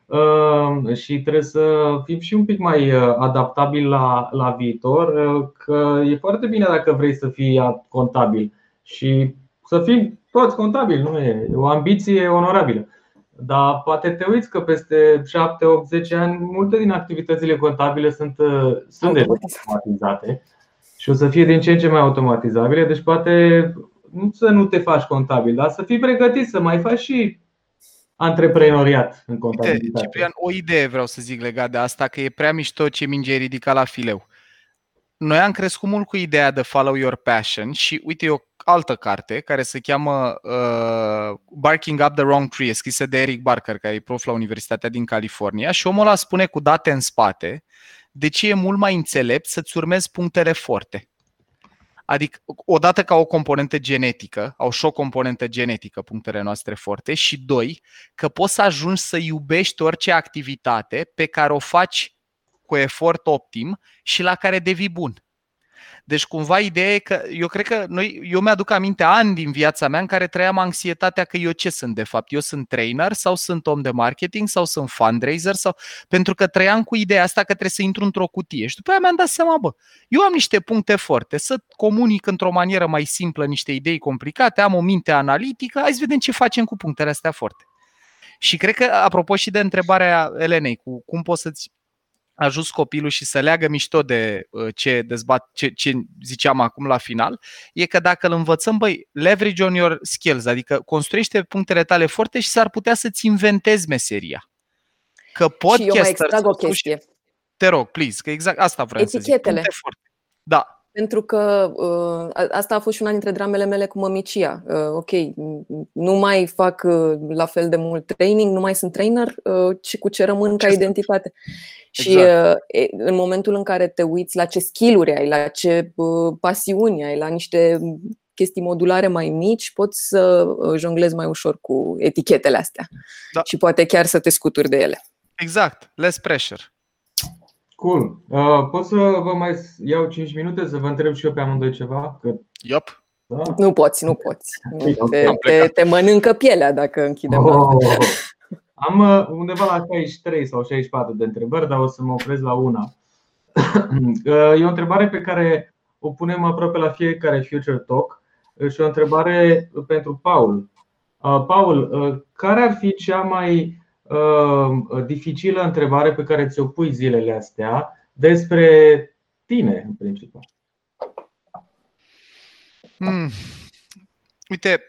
și trebuie să fim și un pic mai adaptabili la, la viitor. Că e foarte bine dacă vrei să fii contabil și să fim toți contabili, nu e o ambiție onorabilă. Dar poate te uiți că peste 7, 8, 10 ani multe din activitățile contabile sunt, sunt deja automatizate și o să fie din ce în ce mai automatizabile. Deci poate nu să nu te faci contabil, dar să fii pregătit să mai faci și antreprenoriat în contabilitate. Ciprian, o idee vreau să zic legat de asta, că e prea mișto ce minge e ridicat la fileu. Noi am crescut mult cu ideea de follow your passion și uite o altă carte care se cheamă uh, Barking Up the Wrong Tree, scrisă de Eric Barker, care e prof la Universitatea din California și omul ăla spune cu date în spate de ce e mult mai înțelept să-ți urmezi punctele forte. Adică, odată ca o componentă genetică, au și o componentă genetică punctele noastre forte și doi, că poți să ajungi să iubești orice activitate pe care o faci cu efort optim și la care devii bun. Deci cumva ideea e că eu cred că noi, eu mi-aduc aminte ani din viața mea în care trăiam anxietatea că eu ce sunt de fapt? Eu sunt trainer sau sunt om de marketing sau sunt fundraiser sau pentru că trăiam cu ideea asta că trebuie să intru într-o cutie și după aia mi-am dat seama, bă, eu am niște puncte forte, să comunic într-o manieră mai simplă niște idei complicate, am o minte analitică, hai să vedem ce facem cu punctele astea forte. Și cred că, apropo și de întrebarea Elenei, cu cum poți să-ți ajuns copilul și să leagă mișto de uh, ce, dezbat, ce, ce ziceam acum la final, e că dacă îl învățăm, băi, leverage on your skills, adică construiește punctele tale forte și s-ar putea să-ți inventezi meseria. Că podcast și eu mai extrag o chestie. Te rog, please, că exact asta vreau Etichetele. să zic. forte. Da. Pentru că uh, asta a fost și una dintre dramele mele cu mămicia. Uh, ok, nu mai fac uh, la fel de mult training, nu mai sunt trainer, uh, ci cu ce rămân ca identitate. Și exact. uh, în momentul în care te uiți la ce skill-uri ai, la ce uh, pasiuni ai, la niște chestii modulare mai mici, poți să uh, jonglezi mai ușor cu etichetele astea. Da. Și poate chiar să te scuturi de ele. Exact, less pressure. Cool. Uh, pot să vă mai iau 5 minute să vă întreb și eu pe amândoi ceva? Că... Yep. Da? Nu poți, nu poți. Te, te, te mănâncă pielea dacă închidem. Oh. Am uh, undeva la 63 sau 64 de întrebări, dar o să mă opresc la una. Uh, e o întrebare pe care o punem aproape la fiecare Future Talk și o întrebare pentru Paul. Paul, care ar fi cea mai dificilă întrebare pe care ți-o pui zilele astea despre tine, în principiu? Hmm. Uite,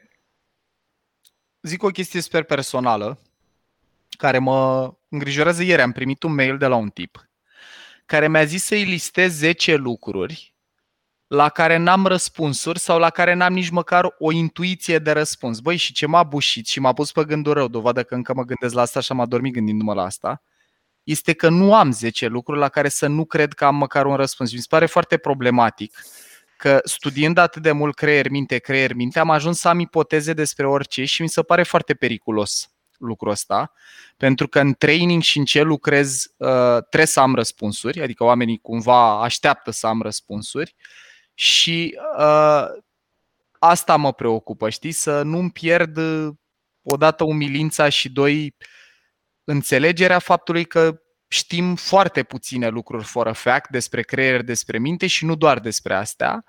zic o chestie super personală care mă îngrijorează ieri. Am primit un mail de la un tip care mi-a zis să-i listez 10 lucruri la care n-am răspunsuri sau la care n-am nici măcar o intuiție de răspuns. Băi, și ce m-a bușit și m-a pus pe gândul rău, dovadă că încă mă gândesc la asta și am adormit gândindu-mă la asta, este că nu am 10 lucruri la care să nu cred că am măcar un răspuns. Mi se pare foarte problematic că studiind atât de mult creier-minte, creier-minte, am ajuns să am ipoteze despre orice și mi se pare foarte periculos lucrul ăsta, pentru că în training și în ce lucrez uh, trebuie să am răspunsuri, adică oamenii cumva așteaptă să am răspunsuri și uh, asta mă preocupă, știi, să nu-mi pierd odată umilința și doi înțelegerea faptului că știm foarte puține lucruri fără fact despre creier, despre minte și nu doar despre astea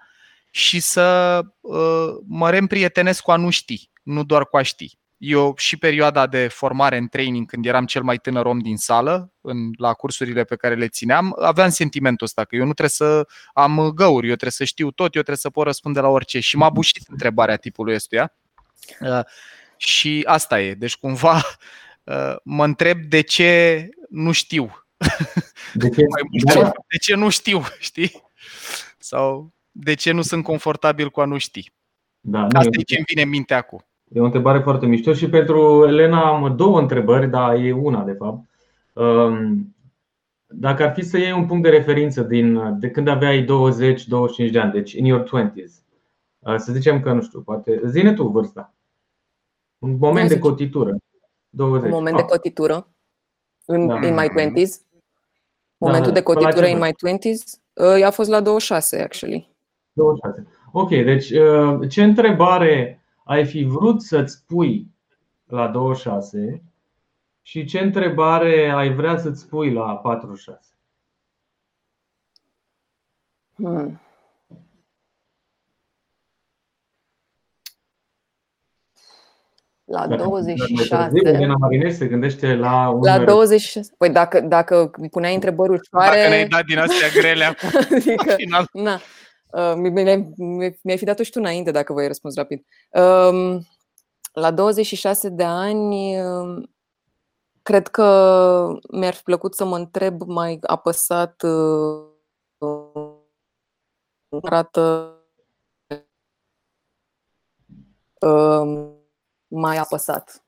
și să uh, mă reîmprietenesc cu a nu ști, nu doar cu a ști. Eu și perioada de formare în training, când eram cel mai tânăr om din sală, în, la cursurile pe care le țineam, aveam sentimentul ăsta că eu nu trebuie să am găuri, eu trebuie să știu tot, eu trebuie să pot răspunde la orice. Și m-a bușit întrebarea tipului ăstuia. Uh, și asta e. Deci cumva uh, mă întreb de ce nu știu. De ce, de ce nu știu, știi? Sau de ce nu sunt confortabil cu a nu ști? Da, Asta e ce îmi vine în minte acum. E o întrebare foarte mișto și pentru Elena am două întrebări, dar e una de fapt. Um, dacă ar fi să iei un punct de referință din, de când aveai 20-25 de ani, deci in your 20s, uh, să zicem că, nu știu, poate, zine tu vârsta. Un moment de cotitură. 20. Un moment de cotitură în da. in my 20s. Momentul da, de cotitură in my 20s uh, a fost la 26, actually. 26. Ok, deci uh, ce întrebare ai fi vrut să-ți pui la 26 și ce întrebare ai vrea să-ți pui la 46? Hmm. La 26. Elena Marineș se gândește la un La 26. Păi dacă, dacă puneai întrebări ușoare... Dacă ne-ai dat din astea grele acum, adică, final. Na, Uh, mi-ai fi dat-o și tu înainte dacă voi răspuns rapid. Um, la 26 de ani, um, cred că mi-ar fi plăcut să mă întreb mai apăsat uh, arată um, mai apăsat.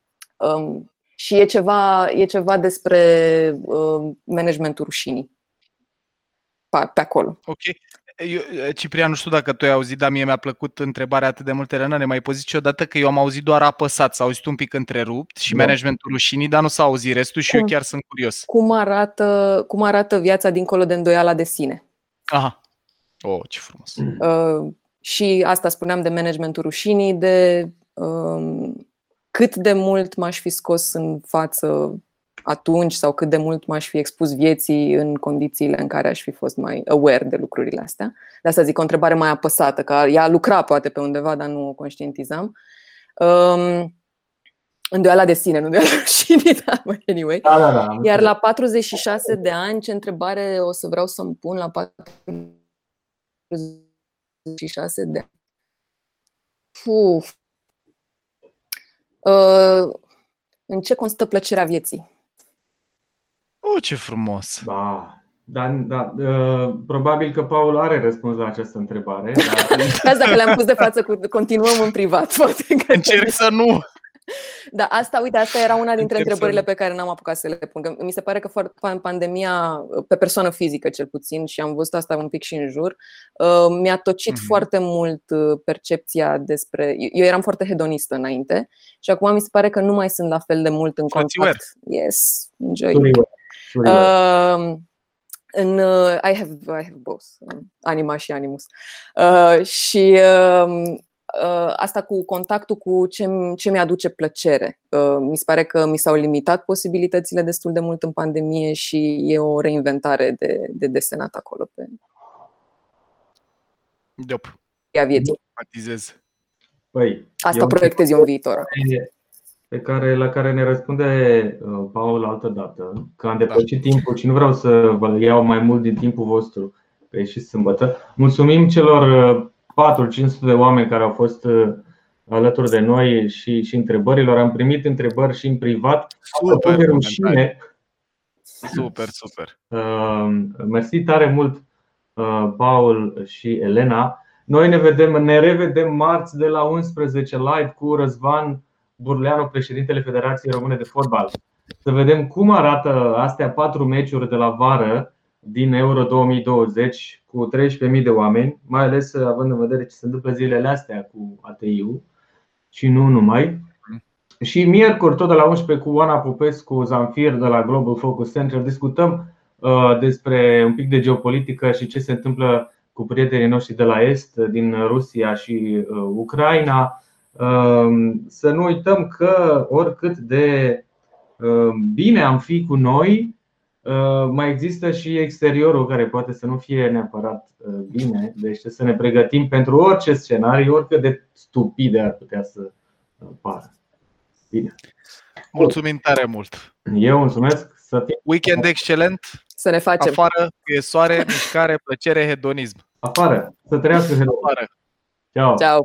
Și e ceva, e ceva despre managementul rușinii pe acolo. Ok. Eu, Ciprian, nu știu dacă tu ai auzit, dar mie mi-a plăcut întrebarea atât de multe, Elena, ne mai poți zice odată că eu am auzit doar apăsat, s-a auzit un pic întrerupt și da. managementul rușinii, dar nu s-a auzit restul și cum, eu chiar sunt curios. Cum arată, cum arată viața dincolo de îndoiala de sine? Aha. Oh, ce frumos. Uh, și asta spuneam de managementul rușinii, de uh, cât de mult m-aș fi scos în față atunci sau cât de mult m-aș fi expus vieții în condițiile în care aș fi fost mai aware de lucrurile astea. De asta zic o întrebare mai apăsată, că ea lucra poate pe undeva, dar nu o conștientizam. Um, îndoiala de sine, nu de rușine, dar anyway. Da, da, da. Iar la 46 de ani, ce întrebare o să vreau să-mi pun la 46 de ani? Uf. Uh, în ce constă plăcerea vieții? Oh, ce frumos! Da, da, da, uh, probabil că Paul are răspuns la această întrebare. Dar... Asta că le-am pus de față, cu, continuăm în privat. Poate că Încerc să nu. Da, asta, uite, asta era una dintre întrebările pe care n-am apucat să le pun. Că mi se pare că pandemia, pe persoană fizică cel puțin, și am văzut asta un pic și în jur, uh, mi-a tocit mm-hmm. foarte mult uh, percepția despre. Eu eram foarte hedonistă înainte și acum mi se pare că nu mai sunt la fel de mult în contact. Yes, enjoy. Uh, în, uh, I have I have both, um, anima și animus. Uh, și uh, Uh, asta cu contactul cu ce, ce mi-aduce plăcere. Uh, mi se pare că mi s-au limitat posibilitățile destul de mult în pandemie și e o reinventare de, de desenat acolo pe Dop. Ea vieții. Păi, Asta proiectez eu în viitor. Pe care, la care ne răspunde uh, Paul altă dată, că am depășit da. timpul și nu vreau să vă iau mai mult din timpul vostru, că e și sâmbătă. Mulțumim celor 4-500 de oameni care au fost uh, alături de noi și, și întrebărilor. Am primit întrebări și în privat. Super, de rușine. Super, super. Uh, mersi tare mult, uh, Paul și Elena. Noi ne vedem, ne revedem marți de la 11 live cu Răzvan Burleanu, președintele Federației Române de Fotbal. Să vedem cum arată astea patru meciuri de la vară din Euro 2020 cu 13.000 de oameni, mai ales având în vedere ce se întâmplă zilele astea cu ATI-ul și nu numai. Și miercuri, tot de la 11 cu Oana Popescu Zamfir de la Global Focus Center, discutăm uh, despre un pic de geopolitică și ce se întâmplă cu prietenii noștri de la Est, din Rusia și uh, Ucraina. Uh, să nu uităm că oricât de bine am fi cu noi, Uh, mai există și exteriorul care poate să nu fie neapărat uh, bine, deci să ne pregătim pentru orice scenariu, oricât de stupide ar putea să uh, pară. Bine. Mulțumim tare mult! Eu mulțumesc! Să fie... Weekend excelent! Să ne facem! Afară, e soare, mișcare, plăcere, hedonism! Afară! Să trăiască hedonism! Afară! Ciao! Ciao.